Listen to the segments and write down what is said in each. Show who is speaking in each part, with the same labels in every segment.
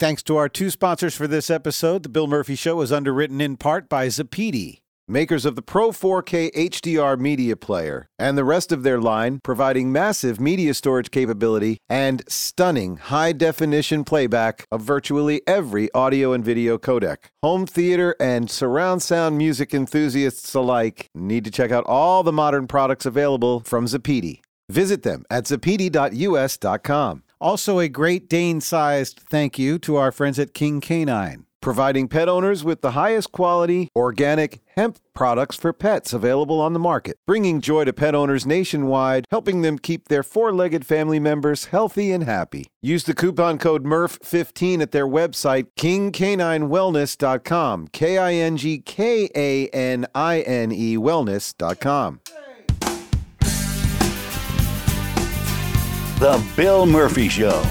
Speaker 1: Thanks to our two sponsors for this episode. The Bill Murphy Show is underwritten in part by Zappiti, makers of the Pro 4K HDR media player, and the rest of their line, providing massive media storage capability and stunning high definition playback of virtually every audio and video codec. Home theater and surround sound music enthusiasts alike need to check out all the modern products available from Zappiti. Visit them at zappiti.us.com. Also, a Great Dane sized thank you to our friends at King Canine, providing pet owners with the highest quality organic hemp products for pets available on the market, bringing joy to pet owners nationwide, helping them keep their four legged family members healthy and happy. Use the coupon code MURPH15 at their website, kingcaninewellness.com. K I N G K A N I N E wellness.com.
Speaker 2: The Bill Murphy Show.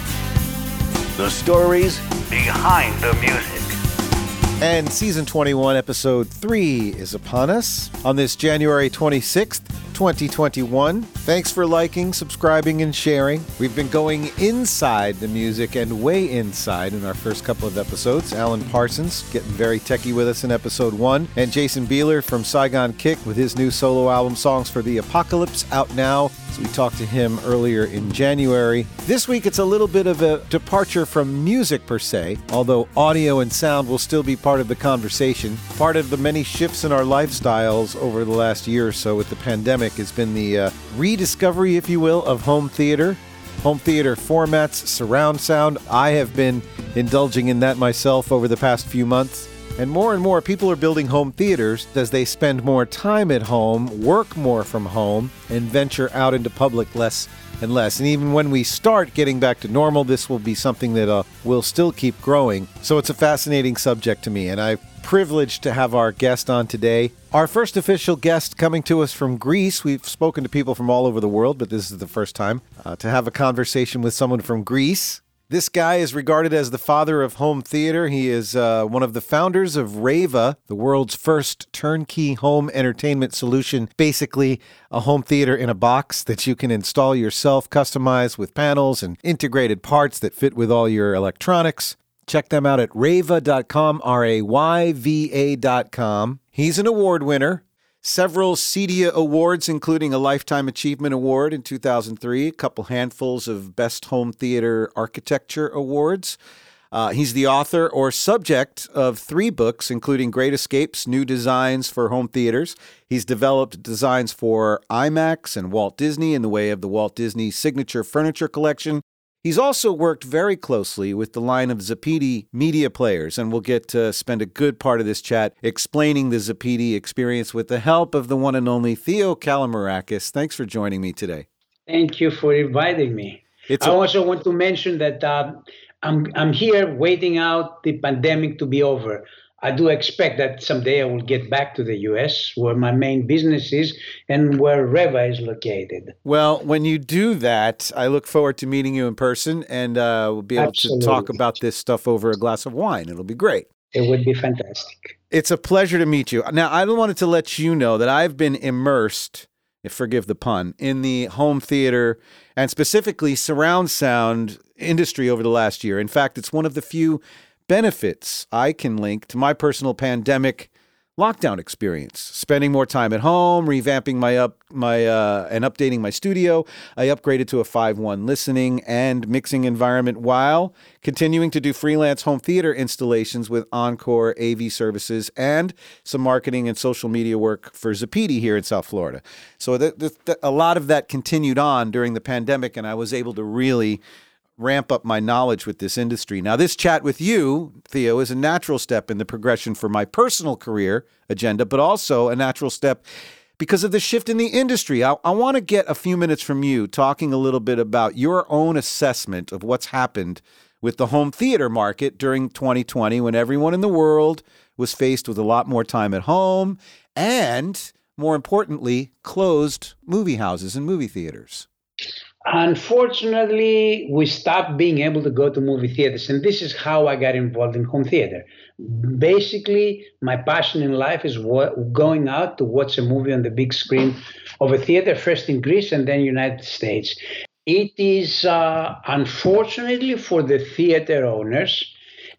Speaker 2: The stories behind the music.
Speaker 1: And season 21, episode 3 is upon us on this January 26th, 2021. Thanks for liking, subscribing, and sharing. We've been going inside the music and way inside in our first couple of episodes. Alan Parsons getting very techie with us in episode 1, and Jason Bieler from Saigon Kick with his new solo album, Songs for the Apocalypse, out now. So we talked to him earlier in January. This week it's a little bit of a departure from music per se, although audio and sound will still be part of the conversation. Part of the many shifts in our lifestyles over the last year or so with the pandemic has been the uh, rediscovery, if you will, of home theater. Home theater formats, surround sound. I have been indulging in that myself over the past few months. And more and more people are building home theaters as they spend more time at home, work more from home, and venture out into public less and less. And even when we start getting back to normal, this will be something that uh, will still keep growing. So it's a fascinating subject to me, and I'm privileged to have our guest on today. Our first official guest coming to us from Greece. We've spoken to people from all over the world, but this is the first time uh, to have a conversation with someone from Greece. This guy is regarded as the father of home theater. He is uh, one of the founders of Rayva, the world's first turnkey home entertainment solution. Basically, a home theater in a box that you can install yourself, customize with panels and integrated parts that fit with all your electronics. Check them out at rayva.com, R A Y V A.com. He's an award winner, several CEDIA awards, including a Lifetime Achievement Award in 2003, a couple handfuls of Best Home Theater Architecture Awards. Uh, he's the author or subject of three books, including Great Escapes New Designs for Home Theaters. He's developed designs for IMAX and Walt Disney in the way of the Walt Disney Signature Furniture Collection. He's also worked very closely with the line of Zappiti media players, and we'll get to spend a good part of this chat explaining the Zappiti experience with the help of the one and only Theo Kalomirakis. Thanks for joining me today.
Speaker 3: Thank you for inviting me.
Speaker 1: It's
Speaker 3: I
Speaker 1: a-
Speaker 3: also want to mention that uh, I'm I'm here waiting out the pandemic to be over. I do expect that someday I will get back to the U.S., where my main business is and where Rayva is located.
Speaker 1: Well, when you do that, I look forward to meeting you in person, and uh, we'll be able to talk about this stuff over a glass of wine. It'll be great.
Speaker 3: It would be fantastic.
Speaker 1: It's a pleasure to meet you. Now, I wanted to let you know that I've been immersed, if forgive the pun, in the home theater and specifically surround sound industry over the last year. In fact, it's one of the few benefits I can link to my personal pandemic lockdown experience. Spending more time at home, revamping my up my uh, and updating my studio. I upgraded to a 5.1 listening and mixing environment while continuing to do freelance home theater installations with Encore AV services and some marketing and social media work for Zappiti here in South Florida. So th- th- th- a lot of that continued on during the pandemic, and I was able to really ramp up my knowledge with this industry. Now, this chat with you, Theo, is a natural step in the progression for my personal career agenda, but also a natural step because of the shift in the industry. I, I want to get a few minutes from you talking a little bit about your own assessment of what's happened with the home theater market during 2020 when everyone in the world was faced with a lot more time at home and, more importantly, closed movie houses and movie theaters.
Speaker 3: Unfortunately, we stopped being able to go to movie theaters, and this is how I got involved in home theater. Basically, my passion in life is wa- going out to watch a movie on the big screen of a theater, first in Greece and then United States. It is uh, unfortunately for the theater owners,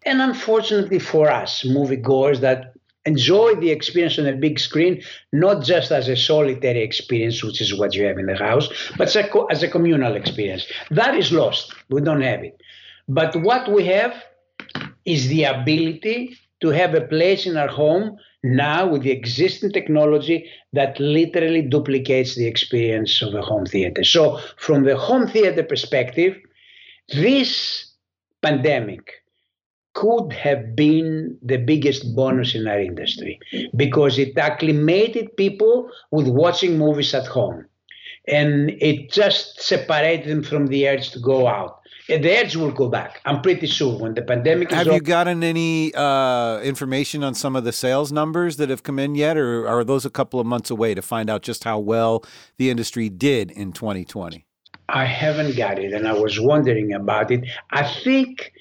Speaker 3: And unfortunately for us, moviegoers that enjoy the experience on a big screen, not just as a solitary experience, which is what you have in the house, but as a, as a communal experience. That is lost. We don't have it. But what we have is the ability to have a place in our home now with the existing technology that literally duplicates the experience of a home theater. So, from the home theater perspective, this pandemic could have been the biggest bonus in our industry because it acclimated people with watching movies at home and it just separated them from the urge to go out the edge will go back. I'm pretty sure when the pandemic.
Speaker 1: Have
Speaker 3: you
Speaker 1: gotten any uh, information on some of the sales numbers that have come in yet, or are those a couple of months away to find out just how well the industry did in 2020?
Speaker 3: I haven't got it, and I was wondering about it. I think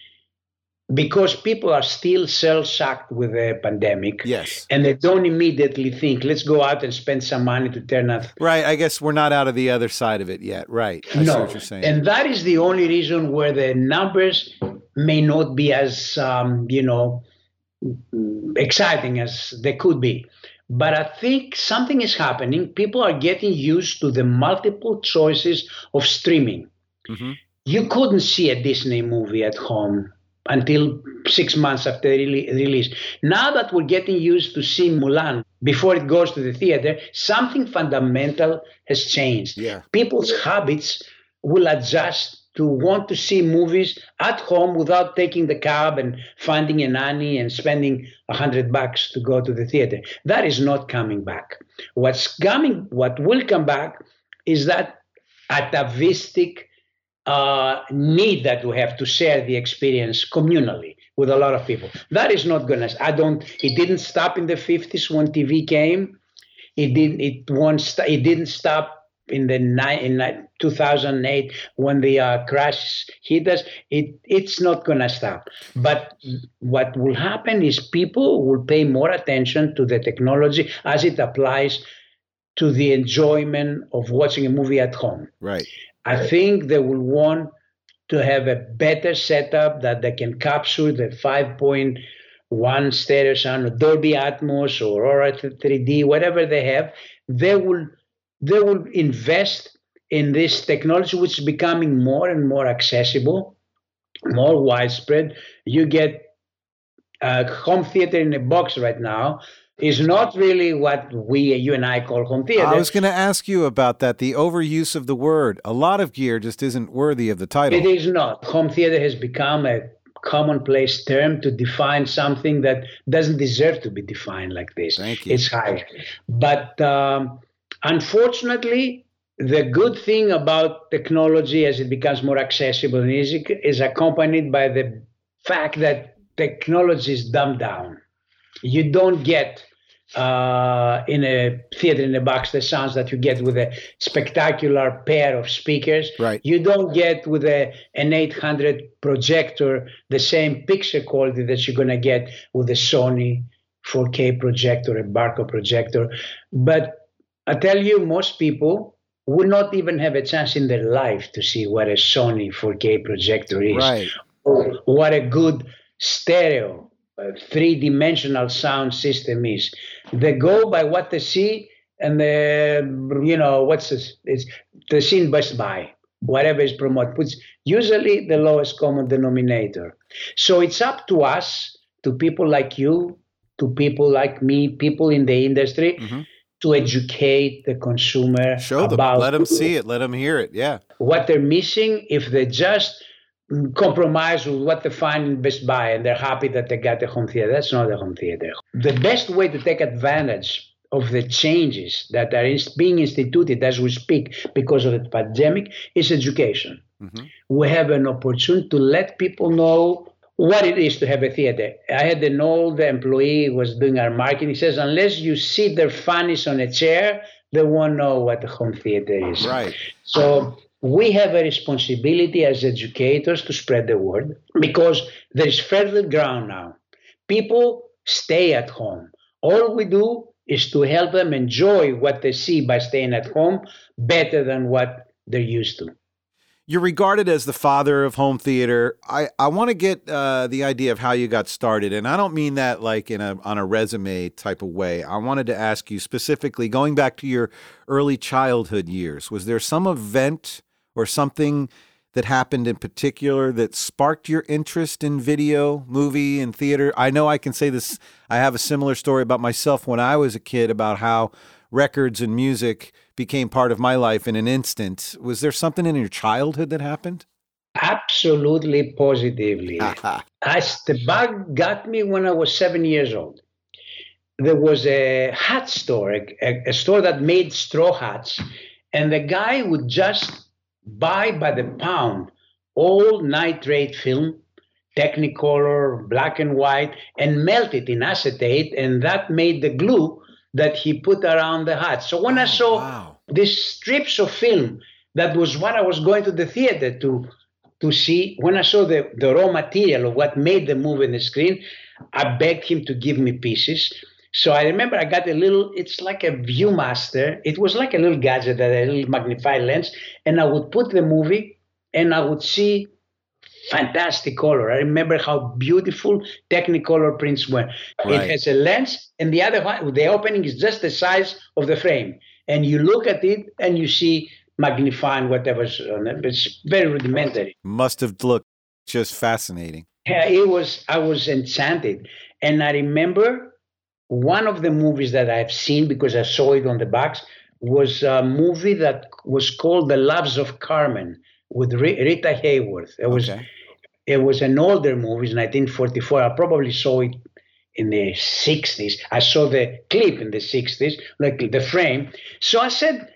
Speaker 3: because people are still cell shocked with the pandemic.
Speaker 1: Yes.
Speaker 3: And they don't immediately think, let's go out and spend some money to turn off.
Speaker 1: Right. I guess we're not out of the other side of it yet. Right. I
Speaker 3: no. And that is the only reason where the numbers may not be as, um, you know, exciting as they could be. But I think something is happening. People are getting used to the multiple choices of streaming. Mm-hmm. You couldn't see a Disney movie at home until six months after release. Now that we're getting used to seeing Mulan before it goes to the theater, something fundamental has changed.
Speaker 1: Yeah.
Speaker 3: People's habits will adjust to want to see movies at home without taking the cab and finding a nanny and spending a hundred bucks to go to the theater. That is not coming back. What's coming, what will come back, is that atavistic uh, need that we have to share the experience communally with a lot of people. That is not gonna. I don't. It didn't stop in the fifties when TV came. It didn't. It won't. It didn't stop in the in 2008 when the uh, crash hit us. It it's not gonna stop. But what will happen is people will pay more attention to the technology as it applies to the enjoyment of watching a movie at home.
Speaker 1: Right.
Speaker 3: I think they will want to have a better setup that they can capture the 5.1 stereo sound, Dolby Atmos, or Auro 3D, whatever they have. They will they will invest in this technology, which is becoming more and more accessible, more widespread. You get a home theater in a box right now is not really what we, you and I call home theater.
Speaker 1: I was going to ask you about that. The overuse of the word. A lot of gear just isn't worthy of the title.
Speaker 3: It is not. Home theater has become a commonplace term to define something that doesn't deserve to be defined like this.
Speaker 1: Thank you.
Speaker 3: It's high. But um, unfortunately, the good thing about technology as it becomes more accessible and easy is accompanied by the fact that technology is dumbed down. You don't get uh, in a theater in a box the sounds that you get with a spectacular pair of speakers.
Speaker 1: Right.
Speaker 3: You don't get with a an 800 projector the same picture quality that you're gonna get with a Sony 4K projector, a Barco projector. But I tell you, most people would not even have a chance in their life to see what a Sony 4K projector is.
Speaker 1: Right.
Speaker 3: Or what a good stereo three dimensional sound system is. They go by what they see and the you know what's this it's the scene Best by whatever is promoted puts usually the lowest common denominator. So it's up to us to people like you to people like me people in the industry mm-hmm. to educate the consumer
Speaker 1: show them. about let them see it. Let them hear it. Yeah.
Speaker 3: what they're missing. If they just compromise with what they find in Best Buy and they're happy that they got a home theater. That's not a home theater. The best way to take advantage of the changes that are being instituted as we speak because of the pandemic is education. Mm-hmm. We have an opportunity to let people know what it is to have a theater. I had an old employee who was doing our marketing. He says, unless you see their funnies on a chair, they won't know what a home theater is.
Speaker 1: Right.
Speaker 3: So we have a responsibility as educators to spread the word because there is further ground now. People stay at home. All we do is to help them enjoy what they see by staying at home better than what they're used to.
Speaker 1: You're regarded as the father of home theater. I, I want to get uh, the idea of how you got started, and I don't mean that like in a on a resume type of way. I wanted to ask you specifically, going back to your early childhood years, was there some event or something that happened in particular that sparked your interest in video, movie, and theater? I know I can say this. I have a similar story about myself when I was a kid about how records and music became part of my life in an instant. Was there something in your childhood that happened?
Speaker 3: Absolutely, positively. I, the bug got me when I was seven years old. There was a hat store, a, a store that made straw hats, and the guy would just buy by the pound all nitrate film, Technicolor, black and white, and melt it in acetate, and that made the glue that he put around the hat. So when oh, I saw wow. these strips of film, that was what I was going to the theater to to see. When I saw the, the raw material of what made the movie on the screen, I begged him to give me pieces. So I remember I got a little, it's like a Viewmaster. It was like a little gadget, that a little magnified lens. And I would put the movie and I would see fantastic color. I remember how beautiful Technicolor prints were. Right. It has a lens, and the other one, the opening is just the size of the frame. And you look at it and you see magnifying whatever's on it. It's very rudimentary.
Speaker 1: Must have looked just fascinating.
Speaker 3: Yeah, it was. I was enchanted, and I remember one of the movies that I've seen because I saw it on the box was a movie that was called The Loves of Carmen with Rita Hayworth. It was okay. it was an older movie, 1944. I probably saw it in the 60s. I saw the clip in the 60s, like the frame. So I said,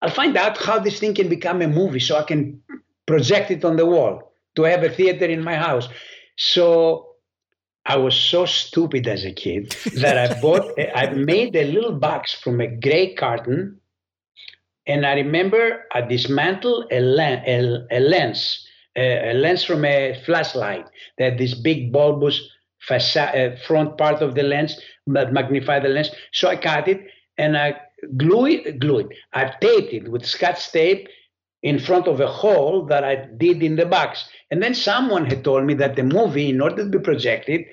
Speaker 3: I'll find out how this thing can become a movie so I can project it on the wall to have a theater in my house. So I was so stupid as a kid that I bought, I made a little box from a gray carton and I remember I dismantled a, len- a, a lens, a, a, lens from a flashlight that this big bulbous uh, front part of the lens that magnify the lens. So I cut it and I glue it, glue it. I taped it with scotch tape in front of a hole that I did in the box. And then someone had told me that the movie, in order to be projected,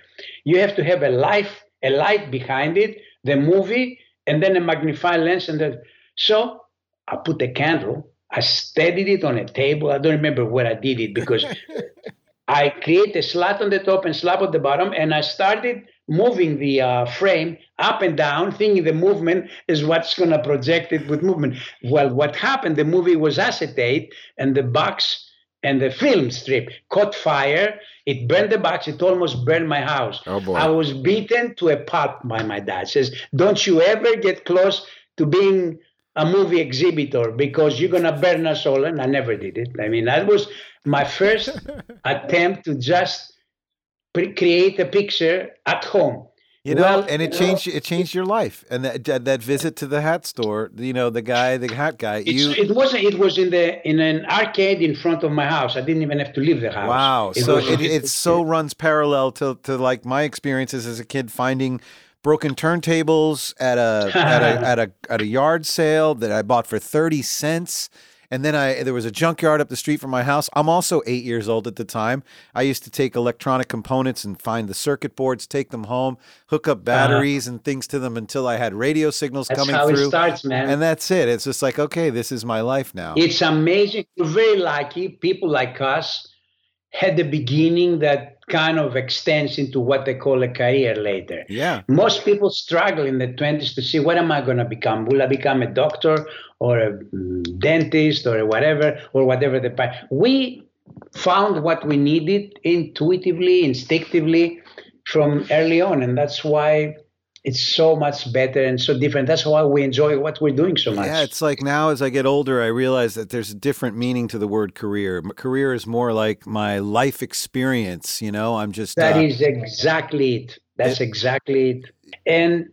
Speaker 3: you have to have a life, a light behind it, the movie, and then a magnifying lens. And the, so I put the candle, I steadied it on a table. I don't remember where I did it because I create a slat on the top and slab at the bottom, and I started moving the uh, frame up and down, thinking the movement is what's going to project it with movement. Well, what happened? The movie was acetate, and the box and the film strip caught fire. It burned the box. It almost burned my house.
Speaker 1: Oh boy.
Speaker 3: I was beaten to a pulp by my dad. Says, "Don't you ever get close to being a movie exhibitor because you're gonna burn us all and i never did it i mean that was my first attempt to just create a picture at home.
Speaker 1: You know well, and it changed it changed your life. And that that visit to the hat store you know the guy the hat guy you
Speaker 3: it wasn't it was in the in an arcade in front of my house. I didn't even have to leave the house.
Speaker 1: Wow. It so it, it so runs parallel to to like my experiences as a kid finding broken turntables at a at a at a at a yard sale that I bought for 30 cents. And then I there was a junkyard up the street from my house. I'm also 8 years old at the time. I used to take electronic components and find the circuit boards, take them home, hook up uh-huh. batteries uh, and things to them until I had radio signals coming
Speaker 3: how
Speaker 1: through.
Speaker 3: It starts, man.
Speaker 1: And that's it. It's just like, okay, this is my life now.
Speaker 3: It's amazing. We're very lucky people like us had the beginning that kind of extends into what they call a career later.
Speaker 1: Yeah.
Speaker 3: Most people struggle in the 20s to see what am I going to become? Will I become a doctor or a mm, dentist or whatever or whatever the path? we found what we needed intuitively, instinctively from early on and that's why it's so much better and so different. That's why we enjoy what we're doing so much.
Speaker 1: Yeah, it's like now as I get older, I realize that there's a different meaning to the word career. My career is more like my life experience. You know, I'm just
Speaker 3: That uh, is exactly it. That's it, exactly it. And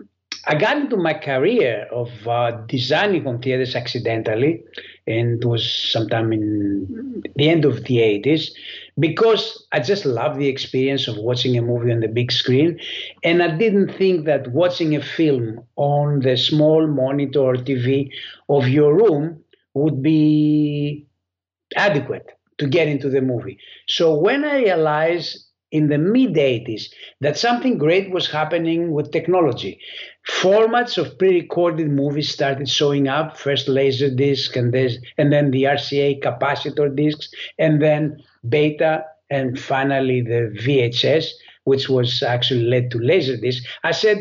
Speaker 3: I got into my career of uh, designing home theaters accidentally, and it was sometime in the end of the 80s because I just love the experience of watching a movie on the big screen. And I didn't think that watching a film on the small monitor TV of your room would be adequate. to get into the movie. So when I realized in the mid 80s that something great was happening with technology. Formats of pre recorded movies started showing up first laser disc and, this, and then the RCA capacitor discs, and then beta, and finally the VHS, which was actually led to laser disc. I said,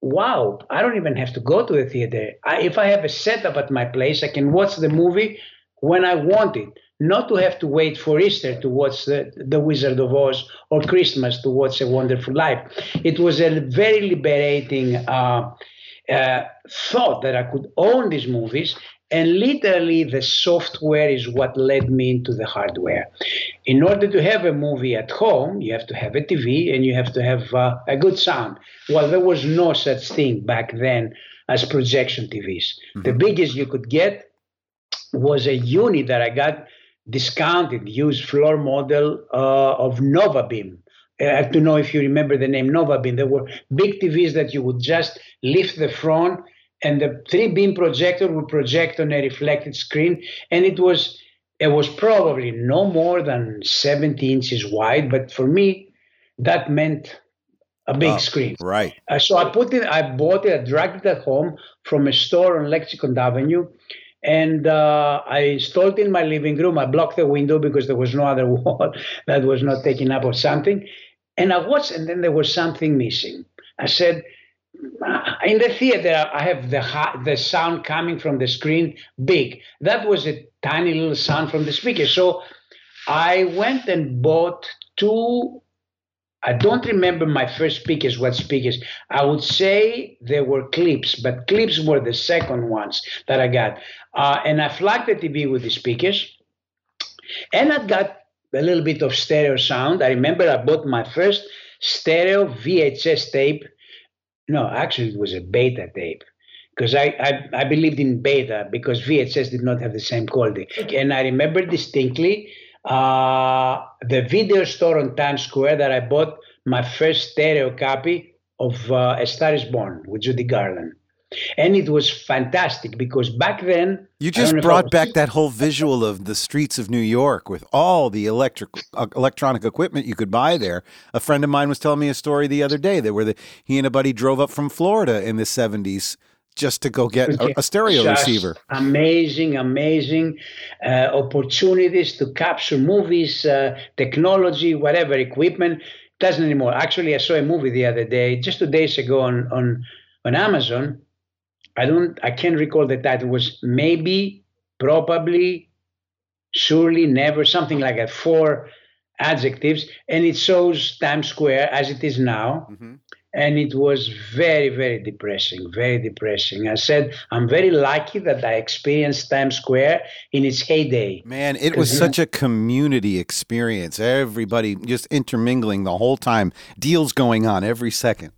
Speaker 3: wow, I don't even have to go to the theater. I, if I have a setup at my place, I can watch the movie when I want it not to have to wait for Easter to watch the, the Wizard of Oz or Christmas to watch A Wonderful Life. It was a very liberating uh, uh, thought that I could own these movies. And literally, the software is what led me into the hardware. In order to have a movie at home, you have to have a TV and you have to have uh, a good sound. Well, there was no such thing back then as projection TVs. Mm-hmm. The biggest you could get was a unit that I got discounted used floor model uh, of Novabeam. I have to know if you remember the name Novabeam. There were big TVs that you would just lift the front and the three beam projector would project on a reflected screen. And it was it was probably no more than 70 inches wide, but for me, that meant a big oh, screen.
Speaker 1: Right.
Speaker 3: Uh, so I put it, I bought it, I dragged it at home from a store on Lexington Avenue and uh, I installed in my living room. I blocked the window because there was no other wall that was not taken up or something. And I watched, and then there was something missing. I said, ah, in the theater, I have the the sound coming from the screen big. That was a tiny little sound from the speaker. So I went and bought two I don't remember my first speakers, what speakers. I would say there were Klipsch, but Klipsch were the second ones that I got. Uh, and I flagged the TV with the speakers. And I got a little bit of stereo sound. I remember I bought my first stereo VHS tape. No, actually, it was a beta tape because I, I, I believed in beta because VHS did not have the same quality. And I remember distinctly uh, the video store on Times Square that I bought my first stereo copy of uh, A Star is Born with Judy Garland. And it was fantastic because back then.
Speaker 1: You just brought back that whole visual of the streets of New York with all the electric uh, electronic equipment you could buy there. A friend of mine was telling me a story the other day that where the, he and a buddy drove up from Florida in the 70s just to go get a, a stereo just receiver.
Speaker 3: Amazing, amazing uh, opportunities to capture movies, uh, technology, whatever equipment. Doesn't anymore. Actually, I saw a movie the other day, just two days ago on on on Amazon. I don't, I can't recall the title. It was maybe, probably, surely, never, something like that. Four adjectives, and it shows Times Square as it is now. Mm-hmm and it was very very depressing very depressing. I said i'm very lucky that i experienced times square in its heyday.
Speaker 1: Man it was such a community experience. Everybody just intermingling the whole time deals going on every second.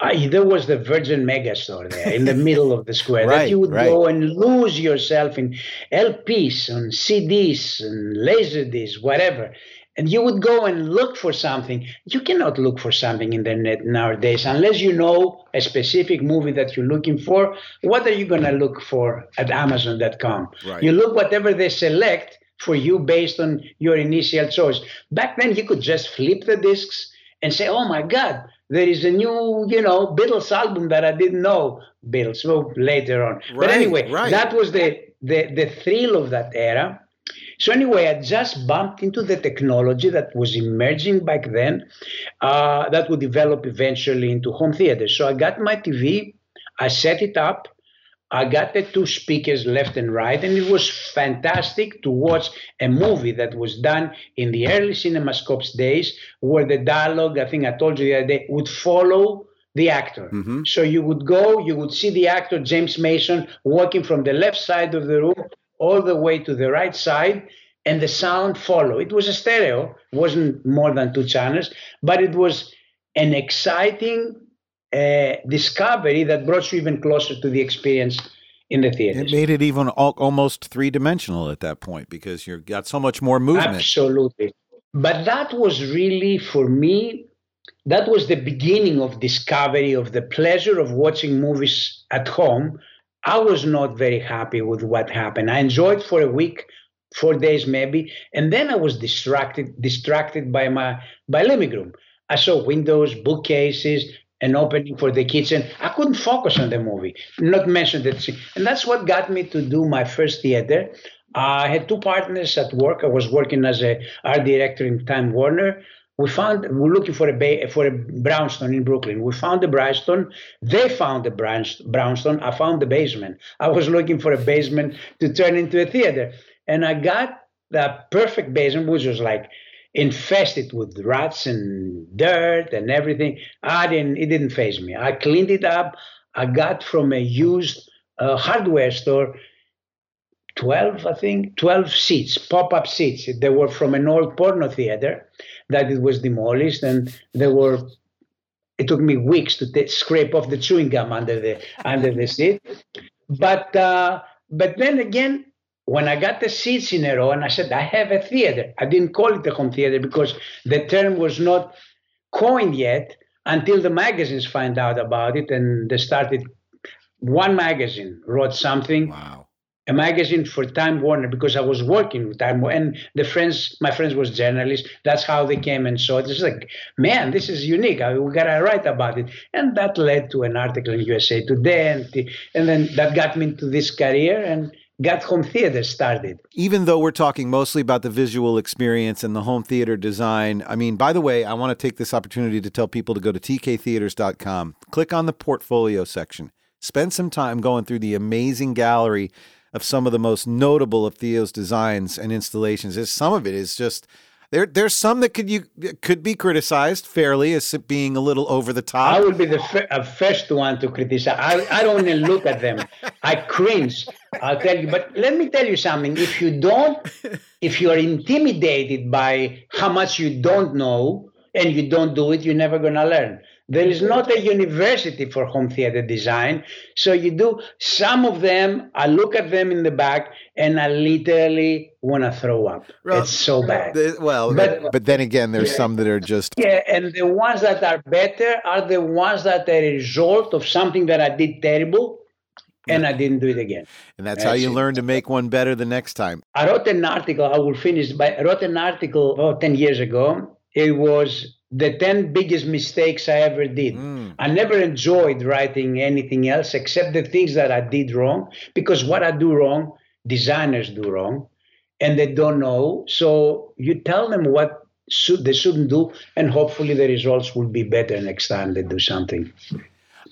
Speaker 3: There was the Virgin Megastore there in the middle of the square
Speaker 1: right,
Speaker 3: that you would
Speaker 1: right.
Speaker 3: go and lose yourself in LPs, and CDs, and Laserdiscs, whatever and you would go and look for something. You cannot look for something in the net nowadays unless you know a specific movie that you're looking for. What are you going to look for at Amazon.com? Right. You look whatever they select for you based on your initial choice. Back then, you could just flip the discs and say, "Oh my God, there is a new, you know, Beatles album that I didn't know." Beatles, well, later on. Right, but anyway, right. that was the, the the thrill of that era so anyway, I just bumped into the technology that was emerging back then uh, that would develop eventually into home theater. So I got my TV, I set it up, I got the two speakers left and right, and it was fantastic to watch a movie that was done in the early CinemaScopes days, where the dialogue, I think I told you the other day, would follow the actor. Mm-hmm. So you would go, you would see the actor James Mason walking from the left side of the room all the way to the right side and the sound follow. It was a stereo, wasn't more than two channels, but it was an exciting uh, discovery that brought you even closer to the experience in the theater.
Speaker 1: It made it even all, almost three dimensional at that point because you've got so much more movement.
Speaker 3: Absolutely. But that was really, for me, that was the beginning of discovery of the pleasure of watching movies at home I was not very happy with what happened. I enjoyed for a week four days maybe, and then I was distracted distracted by my by living room. I saw windows, bookcases, an opening for the kitchen. I couldn't focus on the movie, not mention that. And that's what got me to do my first theater. I had two partners at work. I was working as a art director in Time Warner. We found we're looking for a bay, for a brownstone in Brooklyn. We found the brownstone. They found the brownstone. I found the basement. I was looking for a basement to turn into a theater, and I got the perfect basement, which was like infested with rats and dirt and everything. I didn't. It didn't phase me. I cleaned it up. I got from a used uh, hardware store 12, I think, 12 seats, pop up seats. They were from an old porno theater that it was demolished, and they were. It took me weeks to t- scrape off the chewing gum under the under the seat, but uh, but then again, when I got the seats in a row, and I said I have a theater. I didn't call it a home theater because the term was not coined yet until the magazines find out about it, and they started. One magazine wrote something.
Speaker 1: Wow
Speaker 3: a magazine for Time Warner because I was working with Time Warner, and the friends, my friends was journalists. That's how they came and saw it. It's like, man, this is unique. I, we gotta write about it, and that led to an article in USA Today, and, and then that got me into this career and got home theater started.
Speaker 1: Even though we're talking mostly about the visual experience and the home theater design, I mean, by the way, I want to take this opportunity to tell people to go to tktheaters.com, click on the portfolio section, spend some time going through the amazing gallery of some of the most notable of Theo's designs and installations. Is some of it is just there. There's some that could you could be criticized fairly as being a little over the top.
Speaker 3: I would be the f- uh, first one to criticize. I, I don't even look at them. I cringe. I'll tell you. But let me tell you something. If you don't, if you are intimidated by how much you don't know and you don't do it, you're never gonna learn. There is not a university for home theater design. So you do some of them, I look at them in the back and I literally want to throw up. Well, it's so bad.
Speaker 1: well, but, but then again, there's yeah. some that are just.
Speaker 3: Yeah, and the ones that are better are the ones that are a result of something that I did terrible and I didn't do it again.
Speaker 1: And that's, that's how you it. learn to make one better the next time.
Speaker 3: I wrote an article, I will finish, by I wrote an article about 10 years ago. It was the 10 biggest mistakes I ever did. Mm. I never enjoyed writing anything else except the things that I did wrong, because what I do wrong, designers do wrong, and they don't know. So you tell them what should, they shouldn't do, and hopefully the results will be better next time they do something.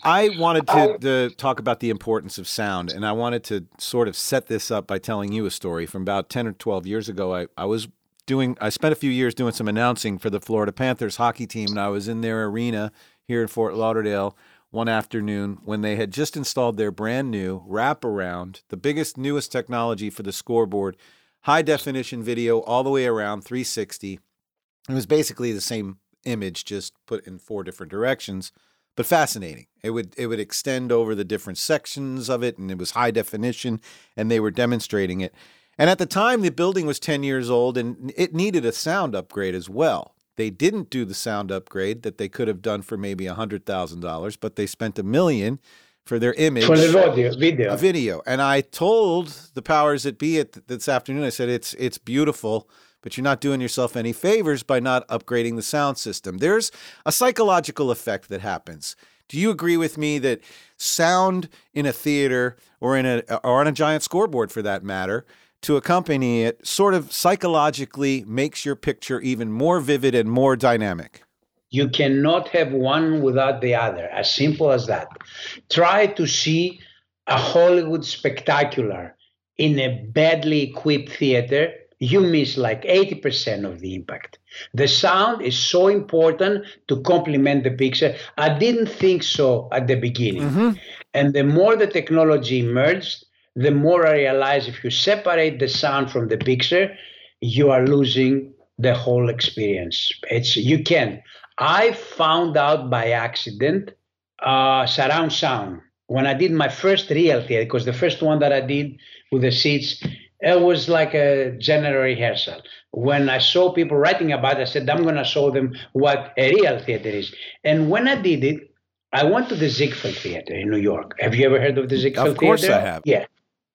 Speaker 1: I wanted to, to, talk about the importance of sound, and I wanted to sort of set this up by telling you a story. From about 10 or 12 years ago, I, I was doing I spent a few years doing some announcing for the Florida Panthers hockey team and I was in their arena here in Fort Lauderdale one afternoon when they had just installed their brand new wraparound, the biggest newest technology for the scoreboard, high definition video all the way around 360. It was basically the same image just put in four different directions, but fascinating. It would it would extend over the different sections of it and it was high definition and they were demonstrating it. And at the time, the building was 10 years old and it needed a sound upgrade as well. They didn't do the sound upgrade that they could have done for maybe $100,000, but they spent a million for their image.
Speaker 3: For the audio, video.
Speaker 1: A video. And I told the powers that be at this afternoon, I said, it's, it's beautiful, but you're not doing yourself any favors by not upgrading the sound system. There's a psychological effect that happens. Do you agree with me that sound in a theater or in a or on a giant scoreboard for that matter to accompany it sort of psychologically makes your picture even more vivid and more dynamic.
Speaker 3: You cannot have one without the other, as simple as that. Try to see a Hollywood spectacular in a badly equipped theater, you miss like 80% of the impact. The sound is so important to complement the picture. I didn't think so at the beginning. Mm-hmm. And the more the technology emerged, the more I realize if you separate the sound from the picture, you are losing the whole experience. It's you can. I found out by accident uh, surround sound when I did my first real theater, because the first one that I did with the seats, it was like a general rehearsal. When I saw people writing about it, I said, I'm going to show them what a real theater is. And when I did it, I went to the Ziegfeld Theater in New York. Have you ever heard of the Ziegfeld Theater?
Speaker 1: Of course
Speaker 3: Theater?
Speaker 1: I have.
Speaker 3: Yeah.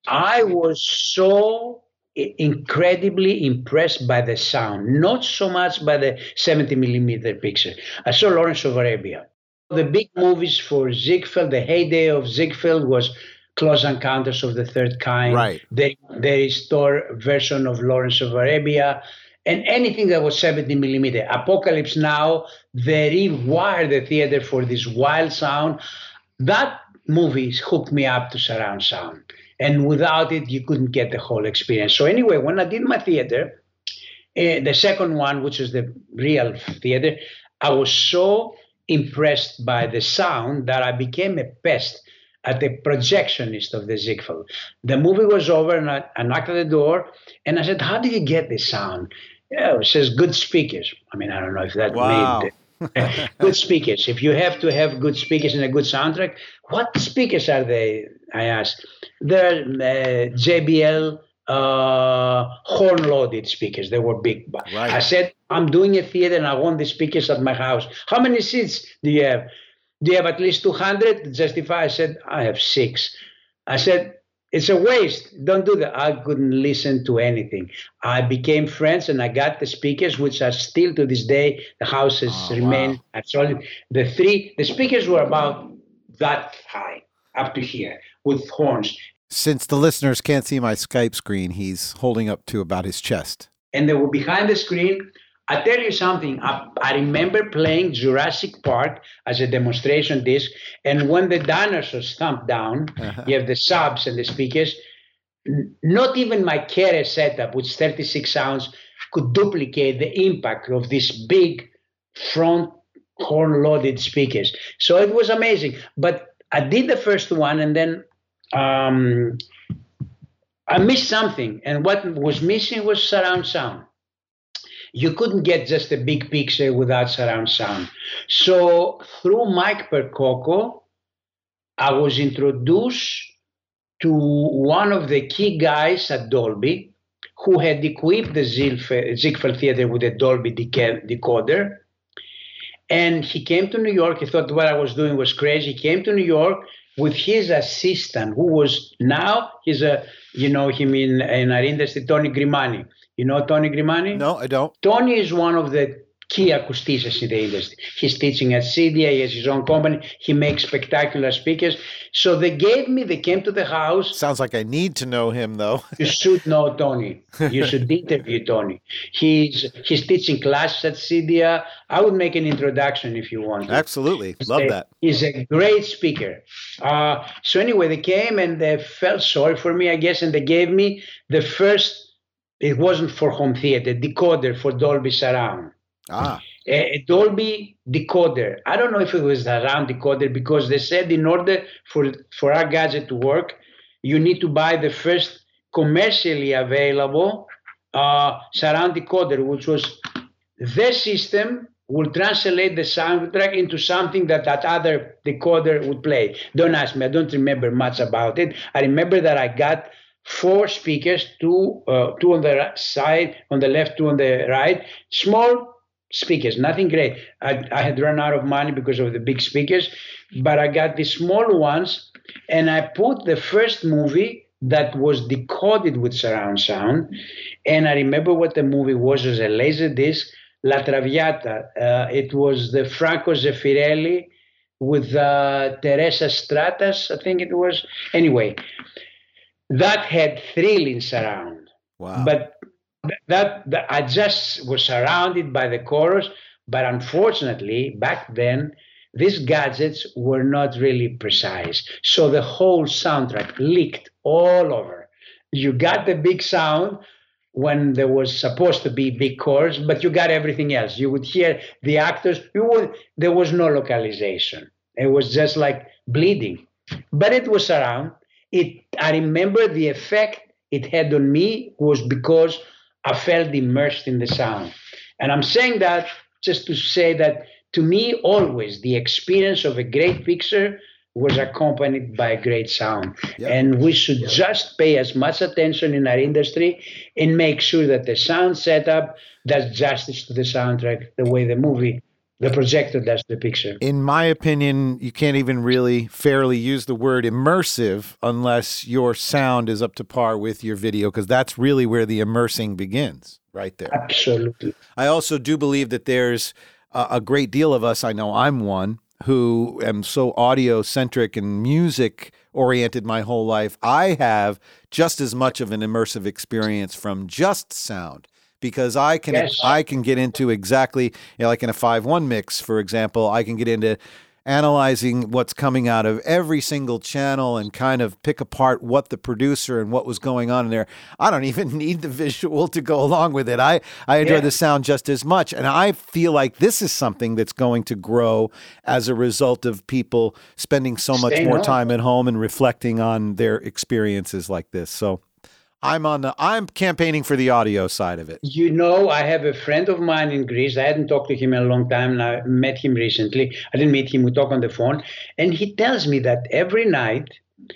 Speaker 3: I was so incredibly impressed by the sound, not so much by the 70 millimeter picture. I saw Lawrence of Arabia. The big movies for Ziegfeld, the heyday of Ziegfeld was Close Encounters of the Third Kind,
Speaker 1: right.
Speaker 3: the, the restored version of Lawrence of Arabia, and anything that was 70 millimeter. Apocalypse Now, they rewired the theater for this wild sound. That movie hooked me up to surround sound. And without it, you couldn't get the whole experience. So, anyway, when I did my theater, uh, the second one, which was the real theater, I was so impressed by the sound that I became a pest at the projectionist of the Ziegfeld. The movie was over and I, I, knocked at the door and I said, How do you get this sound? Yeah, it says good speakers. I mean, I don't know if that
Speaker 1: wow.
Speaker 3: made good speakers. If you have to have good speakers and a good soundtrack, what speakers are they? I asked. They're uh, JBL uh, horn loaded speakers. They were big. Right. I said, I'm doing a theater and I want the speakers at my house. How many seats do you have? Do you have at least 200? Justify. I said, I have six. I said, it's a waste. Don't do that. I couldn't listen to anything. I became friends and I got the speakers, which are still to this day, the houses oh, remain wow. absolutely. The three, the speakers were about that high, up to here, with horns.
Speaker 1: Since the listeners can't see my Skype screen, he's holding up to about his chest.
Speaker 3: And they were behind the screen. I tell you something. I, I, remember playing Jurassic Park as a demonstration disc, and when the dinosaurs thumped down, uh-huh. you have the subs and the speakers. Not even my Kere setup, which 36 sounds, could duplicate the impact of these big front horn-loaded speakers. So it was amazing. But I did the first one, and then um, I missed something, and what was missing was surround sound. You couldn't get just a big picture without surround sound. So through Mike Percoco, I was introduced to one of the key guys at Dolby who had equipped the Ziegfeld Theater with a Dolby decoder. And he came to New York. He thought what I was doing was crazy. He came to New York with his assistant, who was now he's a you know him in in our industry, Tony Grimani. You know Tony Grimani?
Speaker 1: No, I don't.
Speaker 3: Tony is one of the key acousticians in the industry. He's teaching at CEDIA, he has his own company, he makes spectacular speakers. So they gave me, they came to the house.
Speaker 1: Sounds like I need to know him though.
Speaker 3: you should know Tony. You should interview Tony. He's he's teaching classes at CEDIA. I would make an introduction if you want.
Speaker 1: Absolutely. Love that.
Speaker 3: He's a great speaker. Uh, so anyway, they came and they felt sorry for me, I guess, and they gave me the first it wasn't for home theater, decoder for Dolby Surround.
Speaker 1: Ah.
Speaker 3: A, a, Dolby decoder. I don't know if it was a round decoder because they said in order for, for our gadget to work, you need to buy the first commercially available uh, surround decoder, which was the system will translate the soundtrack into something that that other decoder would play. Don't ask me. I don't remember much about it. I remember that I got four speakers, two uh, two on the side, on the left, two on the right, small speakers, nothing great. I, I had run out of money because of the big speakers, but I got the small ones, and I put the first movie that was decoded with surround sound, and I remember what the movie was as a laser disc, La Traviata. Uh, it was the Franco Zeffirelli with uh, Teresa Stratas, I think it was. Anyway, that had thrilling surround.
Speaker 1: Wow.
Speaker 3: But that, that I just was surrounded by the chorus. But unfortunately, back then, these gadgets were not really precise. So the whole soundtrack leaked all over. You got the big sound when there was supposed to be big chorus, but you got everything else. You would hear the actors. You would, there was no localization. It was just like bleeding. But it was around it I remember the effect it had on me was because I felt immersed in the sound. And I'm saying that just to say that to me, always the experience of a great picture was accompanied by a great sound. And we should just pay as much attention in our industry and make sure that the sound setup does justice to the soundtrack the way the movie the projector does the picture.
Speaker 1: In my opinion, you can't even really fairly use the word immersive unless your sound is up to par with your video, because that's really where the immersing begins, right there.
Speaker 3: Absolutely.
Speaker 1: I also do believe that there's a, a great deal of us, I know I'm one, who am so audio centric and music oriented my whole life. I have just as much of an immersive experience from just sound because I can
Speaker 3: Yes.
Speaker 1: I can get into exactly you know, like in a five one mix, for example, I can get into analyzing what's coming out of every single channel and kind of pick apart what the producer and what was going on in there. I don't even need the visual to go along with it. I, I enjoy
Speaker 3: Yeah.
Speaker 1: the sound just as much. And I feel like this is something that's going to grow as a result of people spending so much more
Speaker 3: home.
Speaker 1: time at home and reflecting on their experiences like this. So I'm on the I'm campaigning for the audio side of it.
Speaker 3: You know, I have a friend of mine in Greece. I hadn't talked to him in a long time, and I met him recently. I didn't meet him, we talk on the phone. And he tells me that every night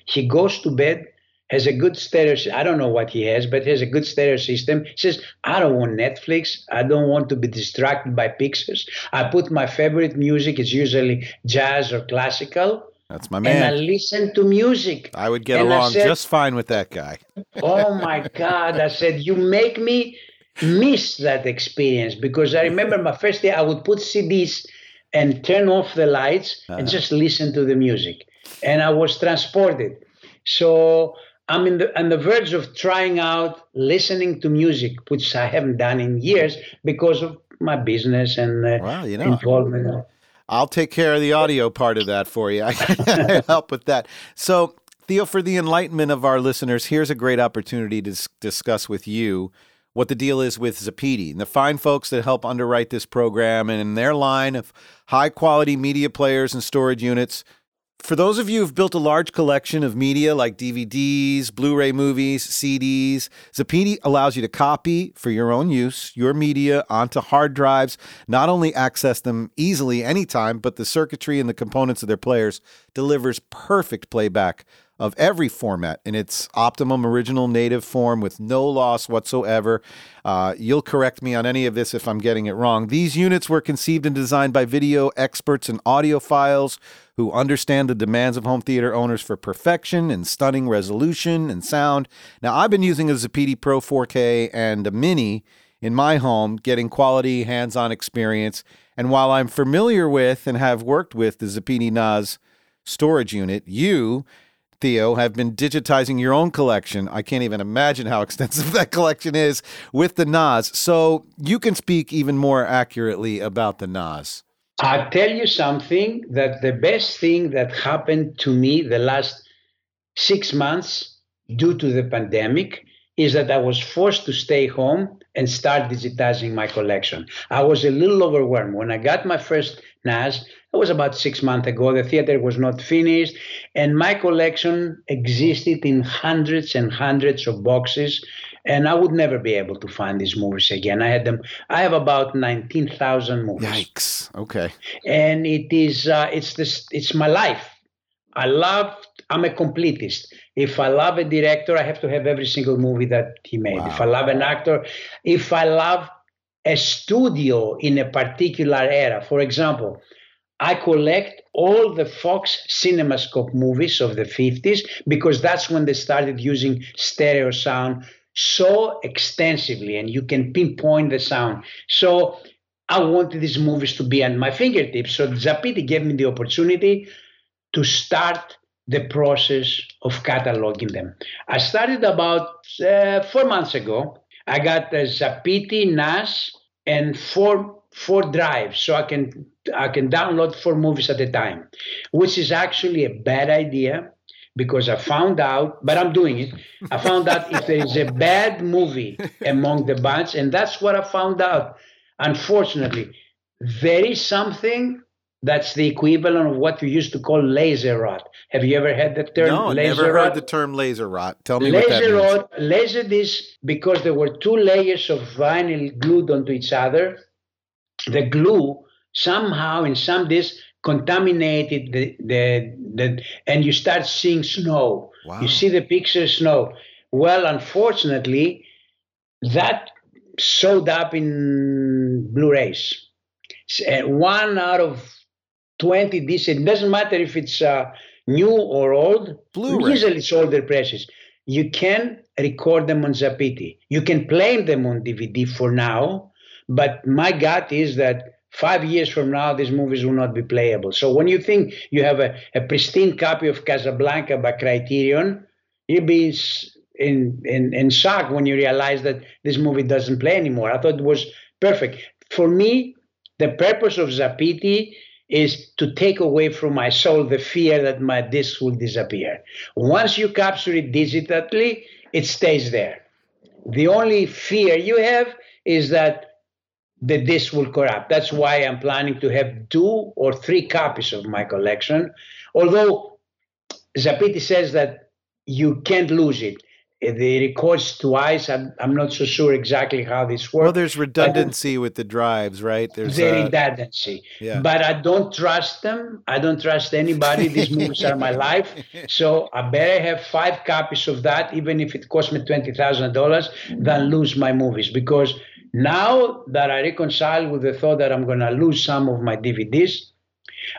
Speaker 3: he goes to bed, has a good stereo. I don't know what he has, but has a good stereo system. He says, I don't want Netflix. I don't want to be distracted by pictures. I put my favorite music, it's usually jazz or classical,
Speaker 1: That's my man.
Speaker 3: and I listen to music.
Speaker 1: I would get
Speaker 3: and
Speaker 1: along
Speaker 3: said-
Speaker 1: just fine with that guy.
Speaker 3: oh my God. I said, you make me miss that experience because I remember my first day, I would put CDs and turn off the lights and just listen to the music. And I was transported. So I'm in the, on the verge of trying out listening to music, which I haven't done in years because of my business and uh,
Speaker 1: Well, you know.
Speaker 3: involvement.
Speaker 1: I'll take care of the audio part of that for you. I can help with that. So, Theo, for the enlightenment of our listeners, here's a great opportunity to s- discuss with you what the deal is with Zappiti and the fine folks that help underwrite this program and in their line of high quality media players and storage units. For those of you who've built a large collection of media like DVDs, Blu ray movies, CDs, Zappiti allows you to copy for your own use your media onto hard drives, not only access them easily anytime, but the circuitry and the components of their players delivers perfect playback of every format in its optimum original native form with no loss whatsoever. Uh, you'll correct me on any of this if I'm getting it wrong. These units were conceived and designed by video experts and audiophiles who understand the demands of home theater owners for perfection and stunning resolution and sound. Now, I've been using a Zappiti Pro 4K and a Mini in my home, getting quality hands on experience. And while I'm familiar with and have worked with the Zappiti NAS storage unit, you, Theo, have been digitizing your own collection. I can't even imagine how extensive that collection is with the NAS. So you can speak even more accurately about the NAS.
Speaker 3: I'll tell you something that the best thing that happened to me the last six months due to the pandemic is that I was forced to stay home and start digitizing my collection. I was a little overwhelmed. When I got my first NAS, it was about six months ago. The theater was not finished, and my collection existed in hundreds and hundreds of boxes. And I would never be able to find these movies again. I had them. I have about nineteen thousand movies
Speaker 1: Yikes. Okay.
Speaker 3: and it is uh, it's this it's my life i love i'm a completist if i love a director i have to have every single movie that he made if i love an actor if i love a studio in a particular era for example I collect all the Fox CinemaScope movies of the 50s because that's when they started using stereo sound so extensively and you can pinpoint the sound. So I wanted these movies to be at my fingertips. So Zappiti gave me the opportunity to start the process of cataloging them. I started about uh, four months ago. I got Zappiti NAS and four four drives, so I can I can download four movies at a time, which is actually a bad idea because I found out, but I'm doing it. I found out if there is a bad movie among the bunch, and that's what I found out. Unfortunately, there is something that's the equivalent of what we used to call laser rot. Have you ever had the term
Speaker 1: no,
Speaker 3: laser
Speaker 1: never
Speaker 3: rot?
Speaker 1: heard the term laser rot. Tell me what that
Speaker 3: Laser
Speaker 1: means.
Speaker 3: rot, laser disc, because there were two layers of vinyl glued onto each other. The glue somehow in some discs contaminated the, the, the and you start seeing snow.
Speaker 1: Wow.
Speaker 3: You see the picture of snow. Well, unfortunately, that showed up in Blu-rays. one out of 20 decent. It doesn't matter if it's uh, new or old.
Speaker 1: Blu-ray.
Speaker 3: Usually it's older presses. You can record them on Zappiti. You can play them on DVD for now, but my gut is that five years from now, these movies will not be playable. So when you think you have a, a pristine copy of Casablanca by Criterion, you'll be in, in, in shock when you realize that this movie doesn't play anymore. I thought it was perfect. For me, the purpose of Zappiti is to take away from my soul the fear that my disc will disappear. Once you capture it digitally, it stays there. The only fear you have is that the this will corrupt. That's why I'm planning to have two or three copies of my collection. Although Zappiti says that you can't lose it the records twice. I'm, I'm not so sure exactly how this works.
Speaker 1: Well, there's redundancy with the drives, right?
Speaker 3: There's the uh, redundancy. Yeah. But I don't trust them. I don't trust anybody. These movies are my life. So I better have five copies of that, even if it costs me $20,000, than lose my movies. Because now that I reconcile with the thought that I'm going to lose some of my DVDs,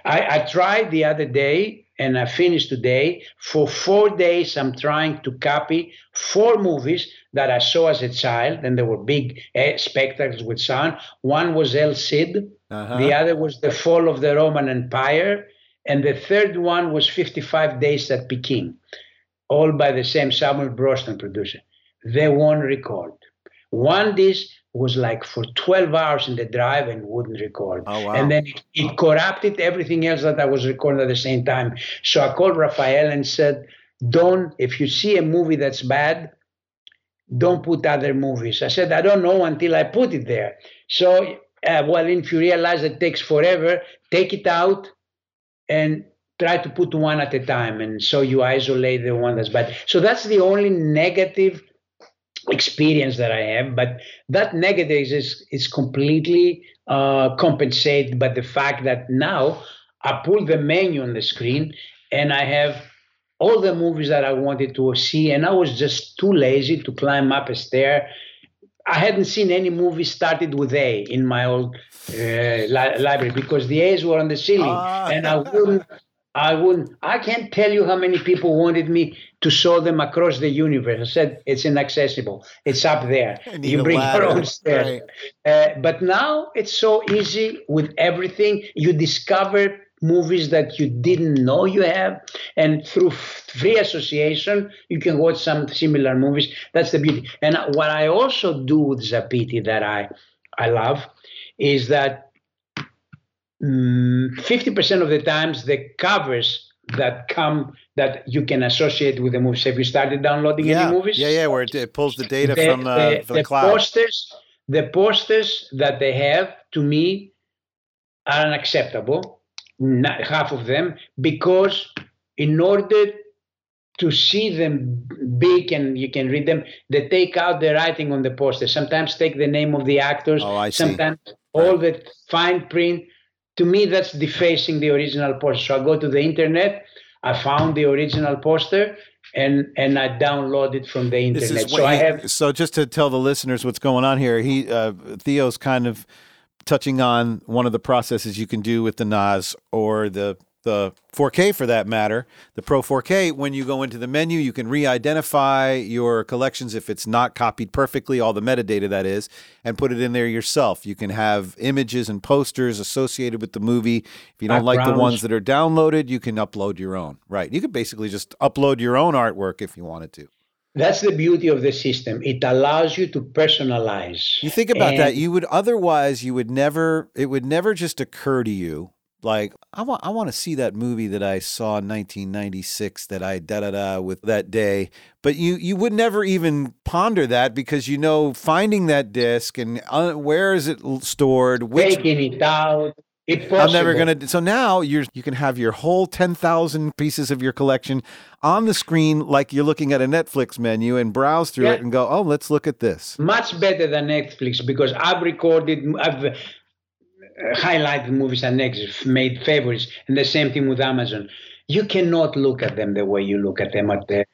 Speaker 3: I, I tried the other day and I finished today. For four days, I'm trying to copy four movies that I saw as a child, and they were big eh, spectacles with sound. One was El Cid, uh-huh. the other was The Fall of the Roman Empire, and the third one was 55 Days at Peking, all by the same Samuel Bronston producer. They won't record. One disc was like for 12 hours in the drive and wouldn't record.
Speaker 1: Oh, wow.
Speaker 3: And then it, it, corrupted everything else that I was recording at the same time. So I called Rafael and said, Don't, if you see a movie that's bad, don't put other movies. I said, I don't know until I put it there. So, uh, well, if you realize it takes forever, take it out and try to put one at a time. And so you isolate the one that's bad. So that's the only negative experience that I have, but that negative is is completely uh, compensated by the fact that now I pull the menu on the screen and I have all the movies that I wanted to see, and I was just too lazy to climb up a stair. I hadn't seen any movie started with A in my old uh, li- library because the A's were on the ceiling, uh. and I wouldn't I wouldn't. I can't tell you how many people wanted me to show them across the universe. I said it's inaccessible. It's up there. You bring your own stairs. Right. Uh, but now it's so easy with everything. You discover movies that you didn't know you have, and through free association, you can watch some similar movies. That's the beauty. And what I also do with Zappiti that I I love is that 50% mm, of the times the covers that come that you can associate with the movies. Have you started downloading
Speaker 1: yeah.
Speaker 3: any movies?
Speaker 1: Yeah, yeah, where it, it pulls the data the, from, uh, the, from the, the cloud.
Speaker 3: Posters, the posters that they have, to me, are unacceptable, not half of them, because in order to see them big and you can read them, they take out the writing on the poster. Sometimes take the name of the actors.
Speaker 1: Oh, I
Speaker 3: see. Sometimes all the fine print to me, that's defacing the original poster. So I go to the internet, I found the original poster, and and I downloaded from the internet.
Speaker 1: so he, I have. So just to tell the listeners what's going on here, he uh, Theo's kind of touching on one of the processes you can do with the NAS or the the 4K for that matter, the Pro 4K, when you go into the menu, you can re identify your collections if it's not copied perfectly, all the metadata that is, and put it in there yourself. You can have images and posters associated with the movie. If you don't like the ones that are downloaded, you can upload your own. Right. You could basically just upload your own artwork if you wanted to.
Speaker 3: That's the beauty of the system. It allows you to personalize.
Speaker 1: You think about and that. You would otherwise, you would never, it would never just occur to you like I want I want to see that movie that I saw in 1996 that I da da da with that day. But you you would never even ponder that because you know finding that disc and uh, where is it stored,
Speaker 3: which, taking it out.
Speaker 1: I'm never gonna. So now you're you can have your whole ten thousand pieces of your collection on the screen, like you're looking at a Netflix menu, and browse through yeah. it and go, oh, let's look at this.
Speaker 3: Much better than Netflix because I've recorded. I've highlighted movies and next made favorites, and the same thing with Amazon. You cannot look at them the way you look at them at the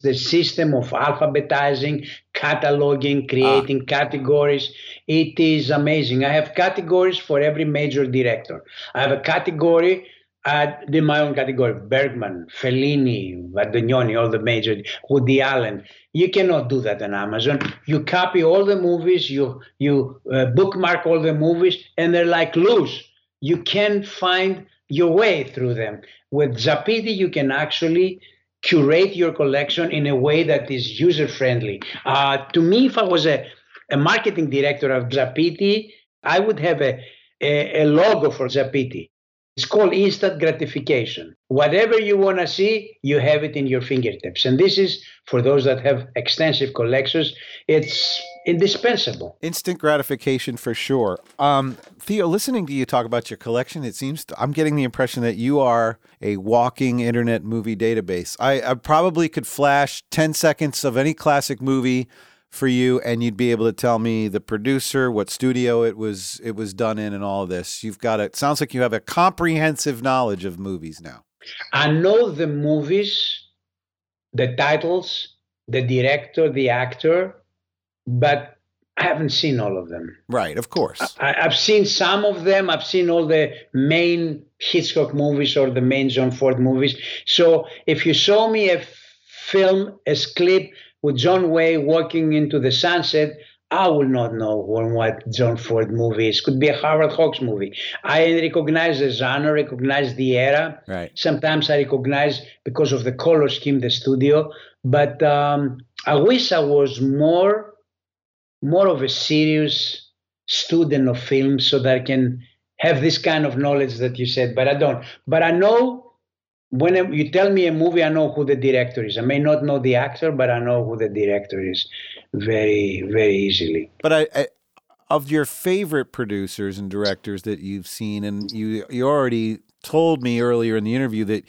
Speaker 3: the system of alphabetizing, cataloging, creating ah. categories. It is amazing. I have categories for every major director. I have a category uh, in my own category Bergman, Fellini, Antonioni, all the major, Woody Allen. You cannot do that on Amazon. You copy all the movies, you you uh, bookmark all the movies, and they're like loose. You can't find your way through them. With Zappiti, you can actually curate your collection in a way that is user friendly. Uh, to me, if I was a, a marketing director of Zappiti, I would have a, a, a logo for Zappiti. It's called instant gratification. Whatever you want to see, you have it in your fingertips. And this is for those that have extensive collections, it's indispensable.
Speaker 1: Instant gratification for sure. Um, Theo, listening to you talk about your collection, it seems to, I'm getting the impression that you are a walking internet movie database. I, I probably could flash 10 seconds of any classic movie for you and you'd be able to tell me the producer what studio it was it was done in and all of this you've got it sounds like you have a comprehensive knowledge of movies now
Speaker 3: i know the movies the titles the director the actor but I haven't seen all of them.
Speaker 1: Right, of course.
Speaker 3: I, have seen some of them. I've seen all the main Hitchcock movies or the main John Ford movies. So if you show me a film, a clip with John Wayne walking into the sunset, I will not know when what John Ford movie is. Could be a Howard Hawks movie. I recognize the genre, recognize the era.
Speaker 1: Right.
Speaker 3: Sometimes I recognize because of the color scheme, the studio. But um, I wish I was more, more of a serious student of film so that I can have this kind of knowledge that you said. But I don't. But I know when you tell me a movie, I know who the director is. I may not know the actor, but I know who the director is very, very easily.
Speaker 1: But I, I of your favorite producers and directors that you've seen, and you you already told me earlier in the interview that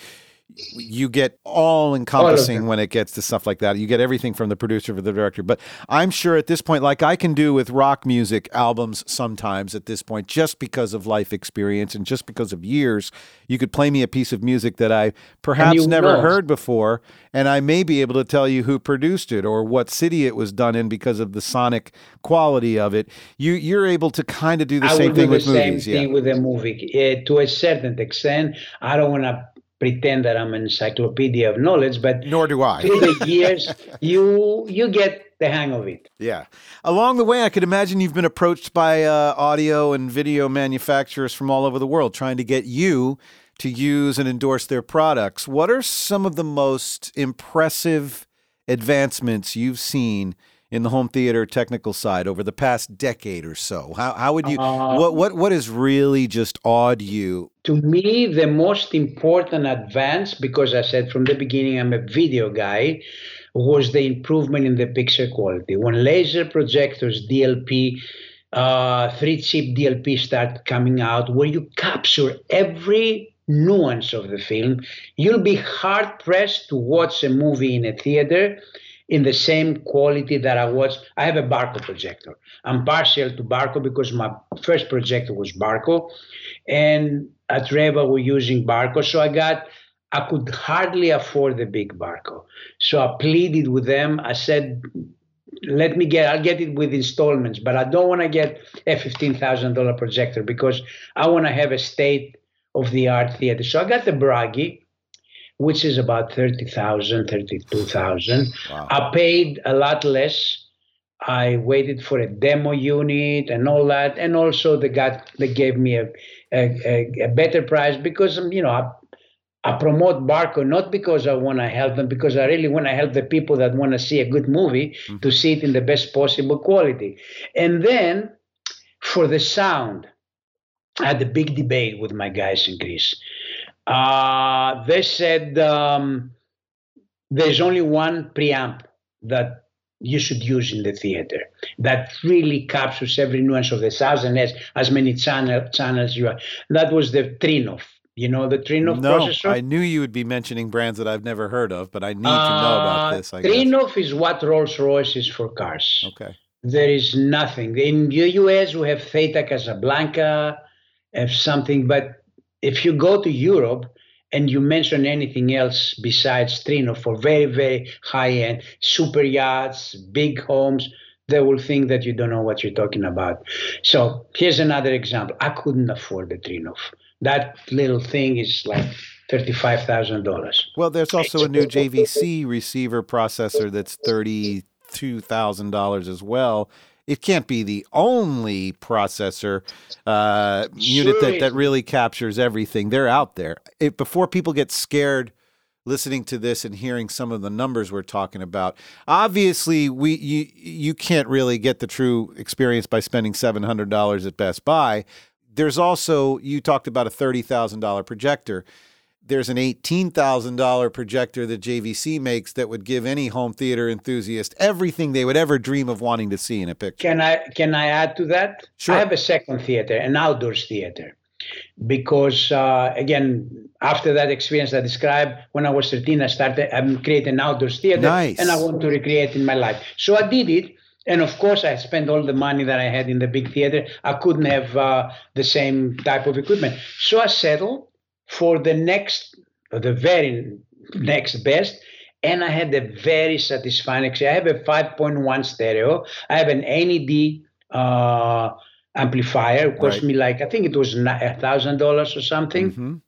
Speaker 1: you get all encompassing when it gets to stuff like that. You get everything from the producer to the director. But I'm sure at this point, like I can do with rock music albums sometimes at this point, just because of life experience and just because of years, you could play me a piece of music that I perhaps never know. heard before, and I may be able to tell you who produced it or what city it was done in because of the sonic quality of it. You you're able to kind of do the
Speaker 3: I
Speaker 1: same thing
Speaker 3: the
Speaker 1: with
Speaker 3: same
Speaker 1: movies.
Speaker 3: Thing
Speaker 1: yeah.
Speaker 3: with a movie, uh, to a certain extent. I don't want to pretend that I'm an encyclopedia of knowledge, but
Speaker 1: nor do I.
Speaker 3: through the years, you you get the hang of it.
Speaker 1: Yeah. Along the way, I could imagine you've been approached by uh, audio and video manufacturers from all over the world trying to get you to use and endorse their products. What are some of the most impressive advancements you've seen in the home theater technical side over the past decade or so? How, how would you, uh, what, what, what has really just awed you?
Speaker 3: To me, the most important advance, because I said from the beginning I'm a video guy, was the improvement in the picture quality. When laser projectors, DLP, uh, three chip DLP start coming out, where you capture every nuance of the film, you'll be hard pressed to watch a movie in a theater in the same quality that I was. I have a Barco projector. I'm partial to Barco because my first projector was Barco, and at Rayva we're using Barco. So I got, I could hardly afford the big Barco. So I pleaded with them. I said, let me get, I'll get it with installments, but I don't want to get a $15,000 projector because I want to have a state of the art theater. So I got the Bragi which is about 30,000, 32,000. Wow. I paid a lot less. I waited for a demo unit and all that, and also they got they gave me a a, a better price because um, you know I, I promote Barco not because I want to help them, because I really want to help the people that want to see a good movie mm-hmm. to see it in the best possible quality. And then for the sound, I had a big debate with my guys in Greece uh, they said um, there's only one preamp that you should use in the theater that really captures every nuance of the sound and has as many channel, channels you are. That was the Trinnov. You know the Trinnov
Speaker 1: no,
Speaker 3: processor?
Speaker 1: I knew you would be mentioning brands that I've never heard of, but I need uh, to know about uh, this. I
Speaker 3: Trinnov is what Rolls Royce is for cars.
Speaker 1: Okay.
Speaker 3: There is nothing. In the US, we have Theta Casablanca, have something, but if you go to Europe and you mention anything else besides Trinnov for very, very high end, super yachts, big homes, they will think that you don't know what you're talking about. So here's another example. I couldn't afford the Trinos. That little thing is like thirty-five thousand dollars.
Speaker 1: Well, there's also a new JVC receiver processor that's thirty-two thousand dollars as well. It can't be the only processor uh, unit that, that really captures everything. They're out there. It, before people get scared listening to this and hearing some of the numbers we're talking about. Obviously, we you you can't really get the true experience by spending seven hundred dollars at Best Buy. There's also you talked about a thirty thousand dollar projector. There's an eighteen thousand dollar projector that JVC makes that would give any home theater enthusiast everything they would ever dream of wanting to see in a picture.
Speaker 3: Can I can I add to that?
Speaker 1: Sure.
Speaker 3: I have a second theater, an outdoors theater because uh, again after that experience i described when i was 13 i started i created an outdoors theater
Speaker 1: nice.
Speaker 3: and i want to recreate in my life so i did it and of course i spent all the money that i had in the big theater i couldn't have uh, the same type of equipment so i settled for the next the very next best and i had a very satisfying experience i have a 5.1 stereo i have an NAD uh, amplifier. It cost
Speaker 1: Right.
Speaker 3: me like I think it was a thousand dollars or something.
Speaker 1: Mhm.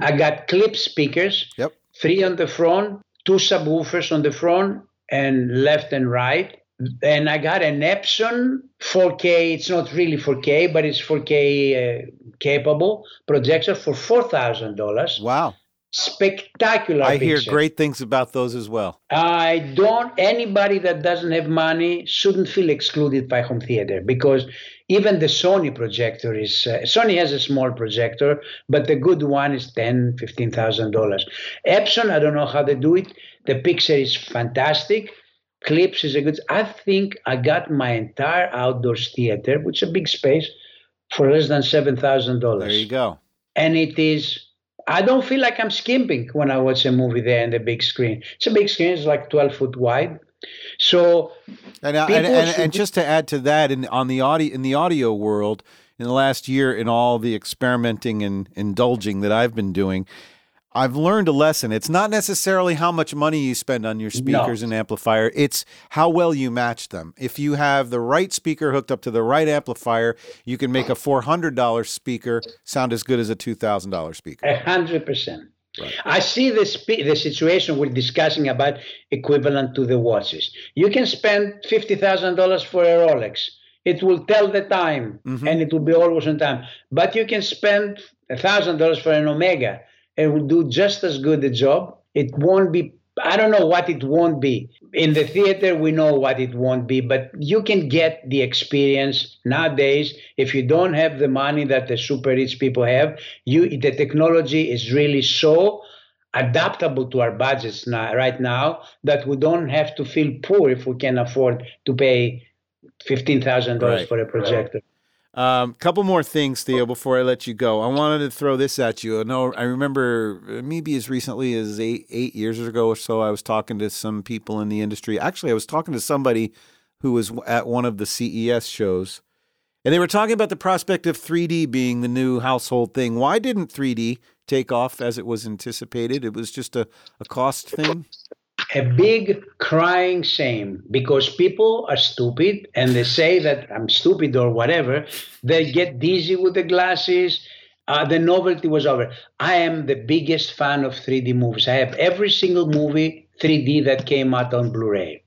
Speaker 3: I got Klipsch speakers,
Speaker 1: Yep.
Speaker 3: three on the front, two subwoofers on the front, and left and right. And I got an Epson 4K. It's not really 4K, but it's 4K uh, capable projector for four thousand dollars.
Speaker 1: Wow.
Speaker 3: Spectacular.
Speaker 1: I hear great things about those as well.
Speaker 3: I don't. Anybody that doesn't have money shouldn't feel excluded by home theater because even the Sony projector is. Uh, Sony has a small projector, but the good one is ten, fifteen thousand dollars. Epson, I don't know how they do it. The picture is fantastic. Klipsch is a good. I think I got my entire outdoors theater, which is a big space, for less than seven thousand dollars.
Speaker 1: There you go.
Speaker 3: and it is i don't feel like i'm skimping when i watch a movie there in the big screen it's a big screen it's like 12 foot wide so
Speaker 1: And, uh, and, and, and just to add to that, in on the audio in the audio world, in the last year, in all the experimenting and indulging that I've been doing, I've learned a lesson. It's not necessarily how much money you spend on your speakers and amplifier; it's how well you match them. If you have the right speaker hooked up to the right amplifier, you can make a four hundred dollar speaker sound as good as a two thousand dollar speaker.
Speaker 3: a hundred percent i see the spe- the situation we're discussing about equivalent to the watches you can spend $50000 for a rolex it will tell the time
Speaker 1: Mhm.
Speaker 3: and it will be always on time but you can spend $1000 for an omega it will do just as good a job it won't be i don't know what it won't be. In the theater we know what it won't be but you can get the experience nowadays. If you don't have the money that the super rich people have you the technology is really so adaptable to our budgets now, right now that we don't have to feel poor if we can afford to pay $15000
Speaker 1: Right.
Speaker 3: for a projector
Speaker 1: Um, couple more things, Theo, before I let you go. I wanted to throw this at you. I know I remember uh, maybe as recently as eight eight years ago or so, I was talking to some people in the industry. Actually, I was talking to somebody who was at one of the CES shows, and they were talking about the prospect of 3D being the new household thing. Why didn't 3D take off as it was anticipated? It was just a, a cost thing.
Speaker 3: A big crying shame because people are stupid and they say that I'm stupid or whatever. They get dizzy with the glasses. Uh, the novelty was over. I am the biggest fan of 3D movies. I have every single movie 3D that came out on Blu ray.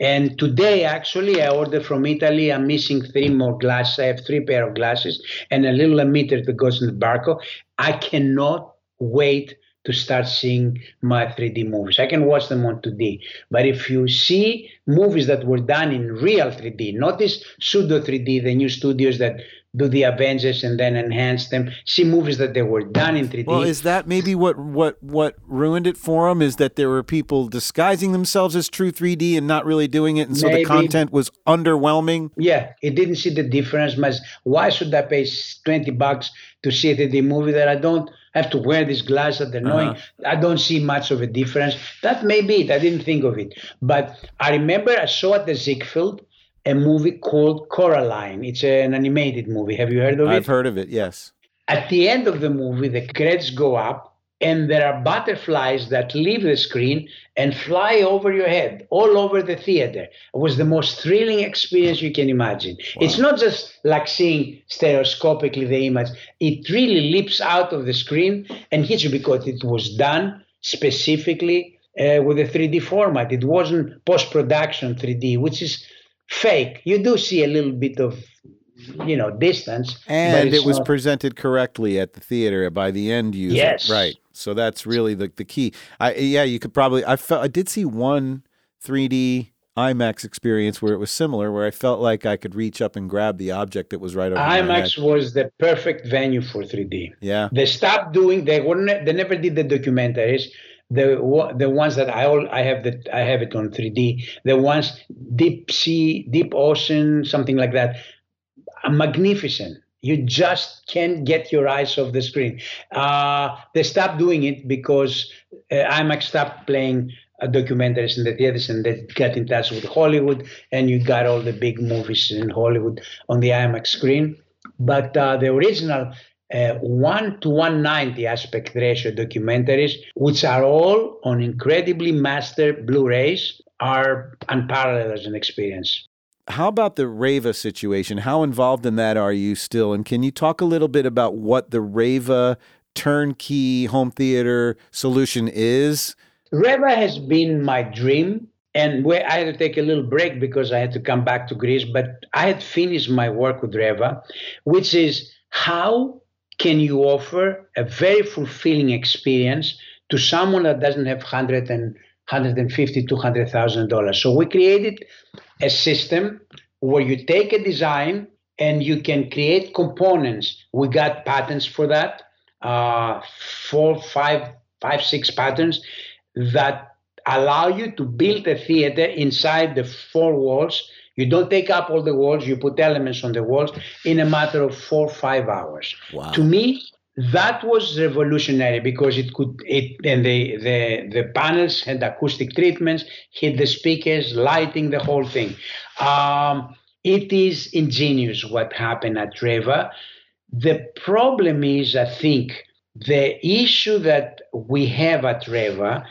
Speaker 3: And today, actually, I ordered from Italy. I'm missing three more glasses. I have three pair of glasses and a little emitter that goes in the barco. I cannot wait to start seeing my 3D movies. I can watch them on 2D. But if you see movies that were done in real 3D, not this pseudo 3D, the new studios that do the Avengers and then enhance them, see movies that they were done in 3D.
Speaker 1: Well, is that maybe what what what ruined it for them? Is that there were people disguising themselves as true 3D and not really doing it, and so the content was underwhelming?
Speaker 3: Yeah, it didn't see the difference. Much. Why should I pay twenty bucks to see a 3D movie that I don't have to wear these glasses? They're annoying. Uh-huh. I don't see much of a difference. That may be it. I didn't think of it, but I remember I saw at the Ziegfeld a movie called Coraline. It's an animated movie. Have you heard of it?
Speaker 1: I've heard of it. Yes.
Speaker 3: At the end of the movie, the credits go up, and there are butterflies that leave the screen and fly over your head all over the theater. It was the most thrilling experience you can imagine. Wow. It's not just like seeing stereoscopically the image, it really leaps out of the screen and hits you because it was done specifically uh, with a 3D format. It wasn't post production 3D, which is fake. You do see a little bit of you know distance
Speaker 1: and it was not... presented correctly at the theater by the end user
Speaker 3: yes
Speaker 1: right so that's really the, the key i yeah you could probably i felt i did see one 3d IMAX experience where it was similar, where I felt like I could reach up and grab the object that was right over
Speaker 3: IMAX was the perfect venue for 3D.
Speaker 1: Yeah,
Speaker 3: they stopped doing. They wouldn't. They never did the documentaries. The the ones that I all I have that I have it on 3D. The ones deep sea, deep ocean, something like that. Magnificent. You just can't get your eyes off the screen. Uh, they stopped doing it because uh, IMAX stopped playing documentaries in the theaters and they got in touch with Hollywood and you got all the big movies in Hollywood on the IMAX screen. But uh, the original uh, 1 to 190 aspect ratio documentaries, which are all on incredibly master Blu-rays, are unparalleled as an experience.
Speaker 1: How about the Rayva situation? How involved in that are you still? And can you talk a little bit about what the Rayva turnkey home theater solution is?
Speaker 3: Rayva has been my dream. And where I had to take a little break because I had to come back to Greece, but I had finished my work with Rayva, which is how can you offer a very fulfilling experience to someone that doesn't have 100 and 150 200,000 dollars. So we created a system where you take a design and you can create components. We got patents for that, uh, four, five, five, six patents that allow you to build a theater inside the four walls. You don't take up all the walls, you put elements on the walls in a matter of four five hours.
Speaker 1: Wow.
Speaker 3: To me, that was revolutionary because it could it and the the the panels had acoustic treatments, hit the speakers, lighting, the whole thing. Um, it is ingenious what happened at Rayva. The problem is, I think, the issue that we have at Rayva,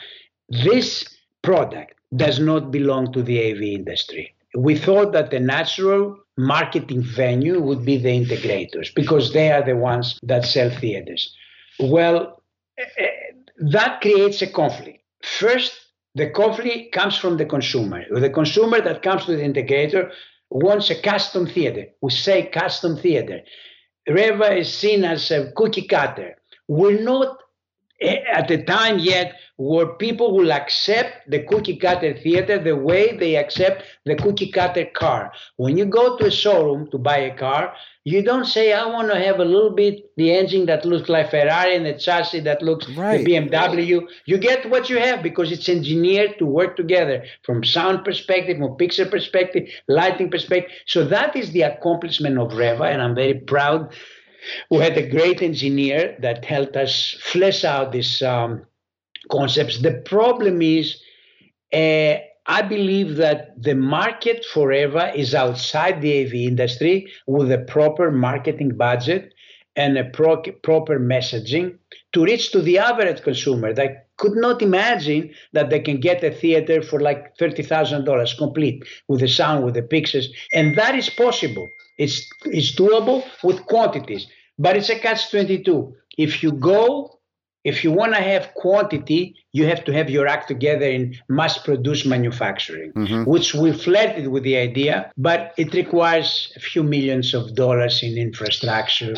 Speaker 3: this product does not belong to the AV industry. We thought that the natural marketing venue would be the integrators because they are the ones that sell theaters. Well, eh, eh, that creates a conflict. First, the conflict comes from the consumer. The consumer that comes to the integrator wants a custom theater. We say custom theater. Rayva is seen as a cookie cutter we're not Eh, at the time yet where people will accept the cookie cutter theater the way they accept the cookie cutter car. When you go to a showroom to buy a car, you don't say, I want to have a little bit the engine that looks like Ferrari and the chassis that looks right. the BMW. You get what you have because it's engineered to work together from sound perspective, from picture perspective, lighting perspective. So that is the accomplishment of Rayva, and I'm very proud we had a great engineer that helped us flesh out these um, concepts. The problem is, uh, I believe that the market for Rayva is outside the AV industry with a proper marketing budget and a pro- proper messaging to reach to the average consumer that could not imagine that they can get a theater for like $30,000 complete with the sound, with the pictures. And that is possible. It's, it's doable with quantities, but it's a catch 22. If you go, if you want to have quantity, you have to have your act together in mass produced manufacturing, mm-hmm. which we flirted with the idea, but it requires a few millions of dollars in infrastructure.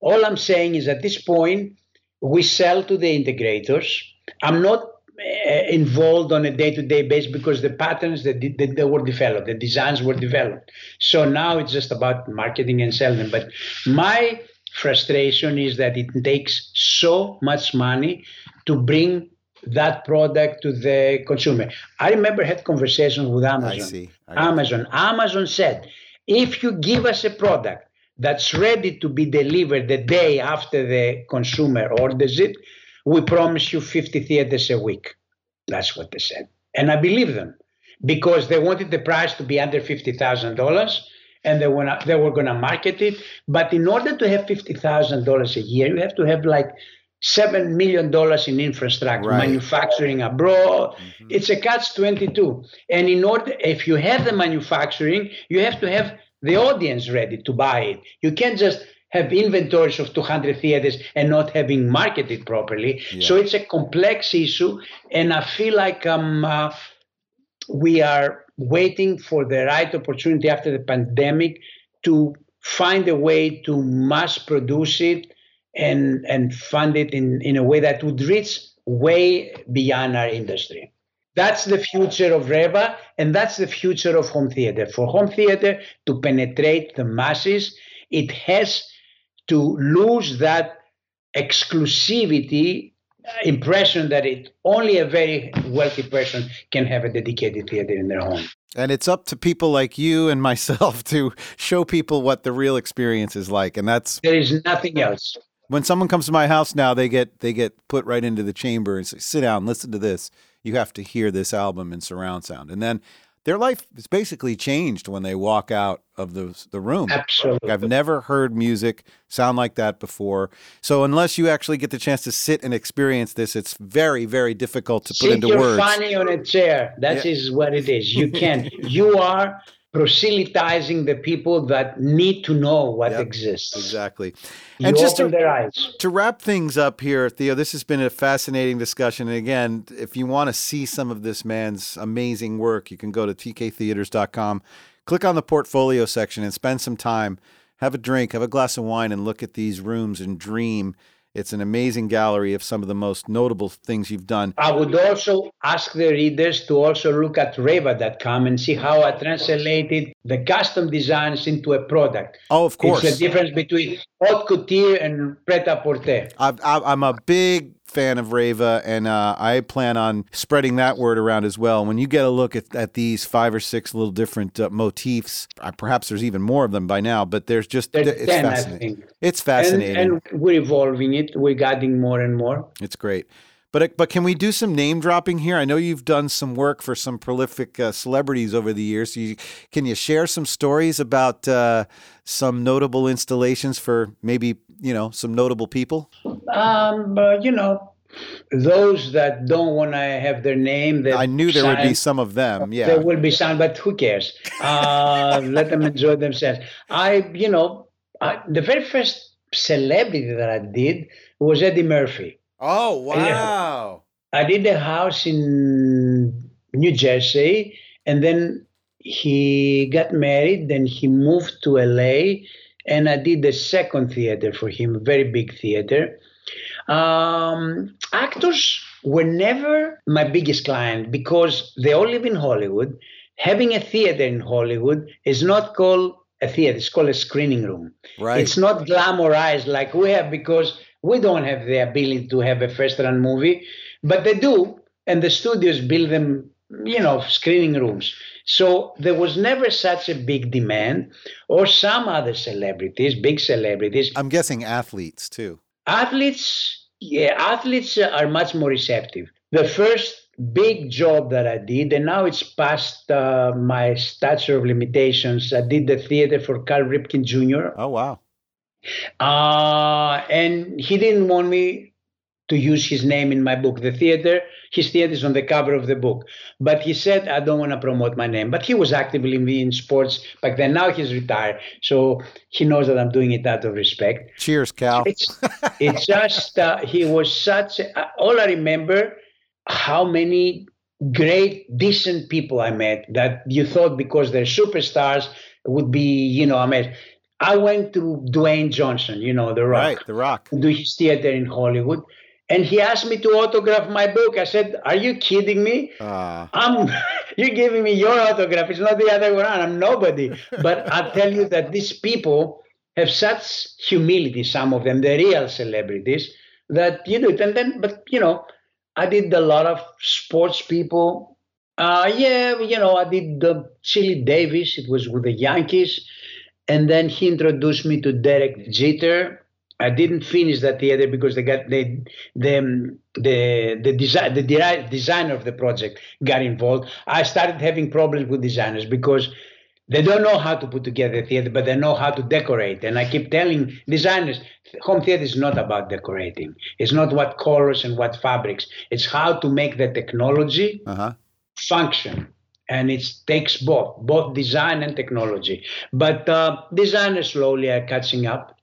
Speaker 3: All I'm saying is at this point, we sell to the integrators. I'm not Eh, involved on a day-to-day basis because the patterns that, that, that, were developed, the designs were developed. So now it's just about marketing and selling. But my frustration is that it takes so much money to bring that product to the consumer. I remember had conversations with Amazon. I
Speaker 1: see.
Speaker 3: I Amazon. Amazon said, if you give us a product that's ready to be delivered the day after the consumer orders it, we promise you 50 theaters a week. That's what they said. And I believe them because they wanted the price to be under $50,000 and they were, they were going to market it. But in order to have $50,000 a year, you have to have like seven million dollars in infrastructure,
Speaker 1: Right.
Speaker 3: manufacturing abroad.
Speaker 1: Mhm.
Speaker 3: It's a catch twenty two. And in order, if you have the manufacturing, you have to have the audience ready to buy it. You can't just have inventories of 200 theaters and not having marketed properly.
Speaker 1: Yeah.
Speaker 3: So it's a complex issue, and I feel like um, uh, we are waiting for the right opportunity after the pandemic to find a way to mass produce it and and fund it in, in a way that would reach way beyond our industry. That's the future of Rayva, and that's the future of home theater. For home theater to penetrate the masses, it has to lose that exclusivity uh, impression that it only a very wealthy person can have a dedicated theater in their home.
Speaker 1: And it's up to people like you and myself to show people what the real experience is like. And that's
Speaker 3: There is nothing else.
Speaker 1: when someone comes to my house now, they get they get put right into the chamber and say, "Sit down, listen to this. You have to hear this album in surround sound." And then their life is basically changed when they walk out of the the room.
Speaker 3: Absolutely.
Speaker 1: I've never heard music sound like that before. So unless you actually get the chance to sit and experience this, it's very very difficult to put
Speaker 3: Sit
Speaker 1: into
Speaker 3: your
Speaker 1: words.
Speaker 3: funny on a chair. That is what it is. You can. you are proselytizing the people that need to know what
Speaker 1: Yep,
Speaker 3: exists.
Speaker 1: Exactly.
Speaker 3: You
Speaker 1: And just to-
Speaker 3: their eyes.
Speaker 1: to wrap things up here, Theo, this has been a fascinating discussion. And again, if you want to see some of this man's amazing work, you can go to tktheaters.com, click on the portfolio section, and spend some time. Have a drink, have a glass of wine, and look at these rooms and dream. It's an amazing gallery of some of the most notable things you've done.
Speaker 3: I would also ask the readers to also look at Rayva.com and see how I translated the custom designs into a product.
Speaker 1: Oh, of course.
Speaker 3: It's the difference between haute couture and pret-a-porter.
Speaker 1: I've, I- I'm a big fan of Rayva, and uh, I plan on spreading that word around as well. When you get a look at, at these five or six little different uh, motifs, uh, perhaps there's even more of them by now, but there's just
Speaker 3: There's
Speaker 1: it's
Speaker 3: 10,
Speaker 1: fascinating. It's fascinating.
Speaker 3: and we're evolving it. We're adding more and more.
Speaker 1: it's great. But uh, but can we do some name dropping here? I know you've done some work for some prolific uh, celebrities over the years. So you, can you share some stories about uh, some notable installations for maybe you know some notable people?
Speaker 3: Um, but you know, those that don't want to have their name, that
Speaker 1: I knew there would be some of them. Yeah.
Speaker 3: There will be some, but who cares? Uh, let them enjoy themselves. I, you know, I, the very first celebrity that I did was Eddie Murphy.
Speaker 1: Oh
Speaker 3: wow. I did a house in New Jersey, and then he got married. Then he moved to LA, and I did the second theater for him, a very big theater. Um, actors were never my biggest client because they all live in Hollywood. Having a theater in Hollywood is not called a theater; it's called a screening room.
Speaker 1: Right.
Speaker 3: It's not glamorized like we have because we don't have the ability to have a first run movie, but they do, and the studios build them, you know, screening rooms. So there was never such a big demand, or some other celebrities, big celebrities.
Speaker 1: I'm guessing athletes too.
Speaker 3: Athletes, yeah, athletes are much more receptive. The first big job that I did, and now it's past uh, my statute of limitations. I did the theater for Cal Ripken Jr.
Speaker 1: Oh wow.
Speaker 3: Uh, and he didn't want me to use his name in my book. The theater, his theater is on the cover of the book. But he said, I don't want to promote my name. But he was actively in, in sports back then. Now he's retired. So he knows that I'm doing it out of respect.
Speaker 1: Cheers, Cal.
Speaker 3: It's, it's just, uh, he was such, a, all I remember how many great, decent people I met that you thought because they're superstars would be, you know, I met. I went to Dwayne Johnson, you know, The Rock,
Speaker 1: Right, The Rock.
Speaker 3: do his theater in Hollywood. And he asked me to autograph my book. I said, Are you kidding me?
Speaker 1: Uh,
Speaker 3: I'm you're giving me your autograph. It's not the other way around. I'm nobody. But I tell you that these people have such humility, some of them, they're real celebrities, that you do it. And then, but you know, I did a lot of sports people. Uh, yeah, you know, I did the Chili Davis. It was with the Yankees. And then he introduced me to Derek Jeter. I didn't finish that theater because they got they the the the design the de- designer of the project got involved. I started having problems with designers because They don't know how to put together a theater, but they know how to decorate. And I keep telling designers, home theater is not about decorating. It's not what colors and what fabrics. It's how to make the technology
Speaker 1: Uh-huh.
Speaker 3: function. And it takes both, both design and technology. But uh, designers slowly are catching up.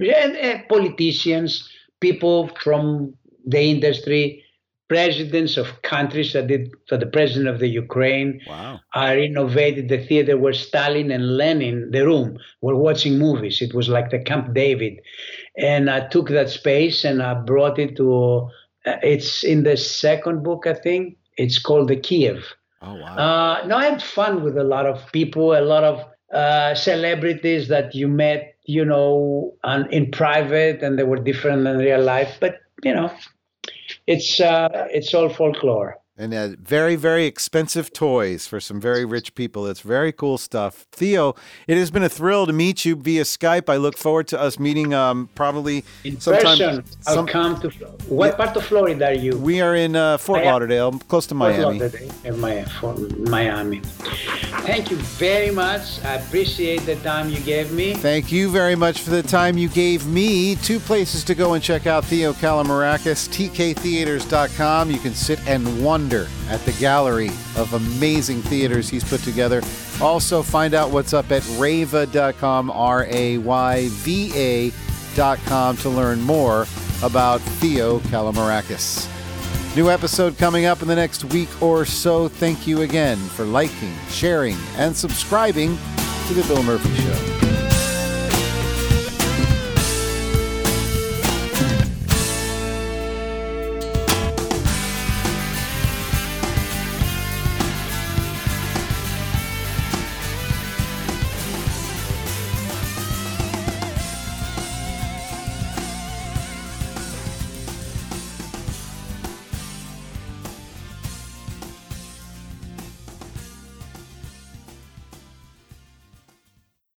Speaker 3: And, uh, politicians, people from the industry, presidents of countries that did for the president of the Ukraine
Speaker 1: Wow.
Speaker 3: I renovated the theater where Stalin and Lenin, the room, were watching movies. It was like the Camp David. And I took that space and I brought it to, uh, it's in the second book, I think. It's called The Kiev.
Speaker 1: Oh wow.
Speaker 3: Uh, no, I had fun with a lot of people, a lot of uh, celebrities that you met, you know, on, in private, and they were different than real life. But you know, it's uh, it's all folklore.
Speaker 1: And uh, very, very expensive toys for some very rich people. It's very cool stuff. Theo, it has been a thrill to meet you via Skype. I look forward to us meeting um, probably
Speaker 3: In
Speaker 1: sometime.
Speaker 3: person, I'll
Speaker 1: some-
Speaker 3: come to. What
Speaker 1: Yeah.
Speaker 3: part of Florida are you?
Speaker 1: we are in uh, Fort. Lauderdale, close to miami
Speaker 3: Fort. Lauderdale, Miami. Thank you very much. I appreciate the time you gave me.
Speaker 1: Thank you very much for the time you gave me. Two places to go and check out Theo Kalomirakis, tktheaters.com. You can sit and wonder at the gallery of amazing theaters he's put together. Also, find out what's up at rayva.com, R A Y V A.com, to learn more about Theo Kalomirakis. New episode coming up in the next week or so. Thank you again for liking, sharing, and subscribing to The Bill Murphy Show.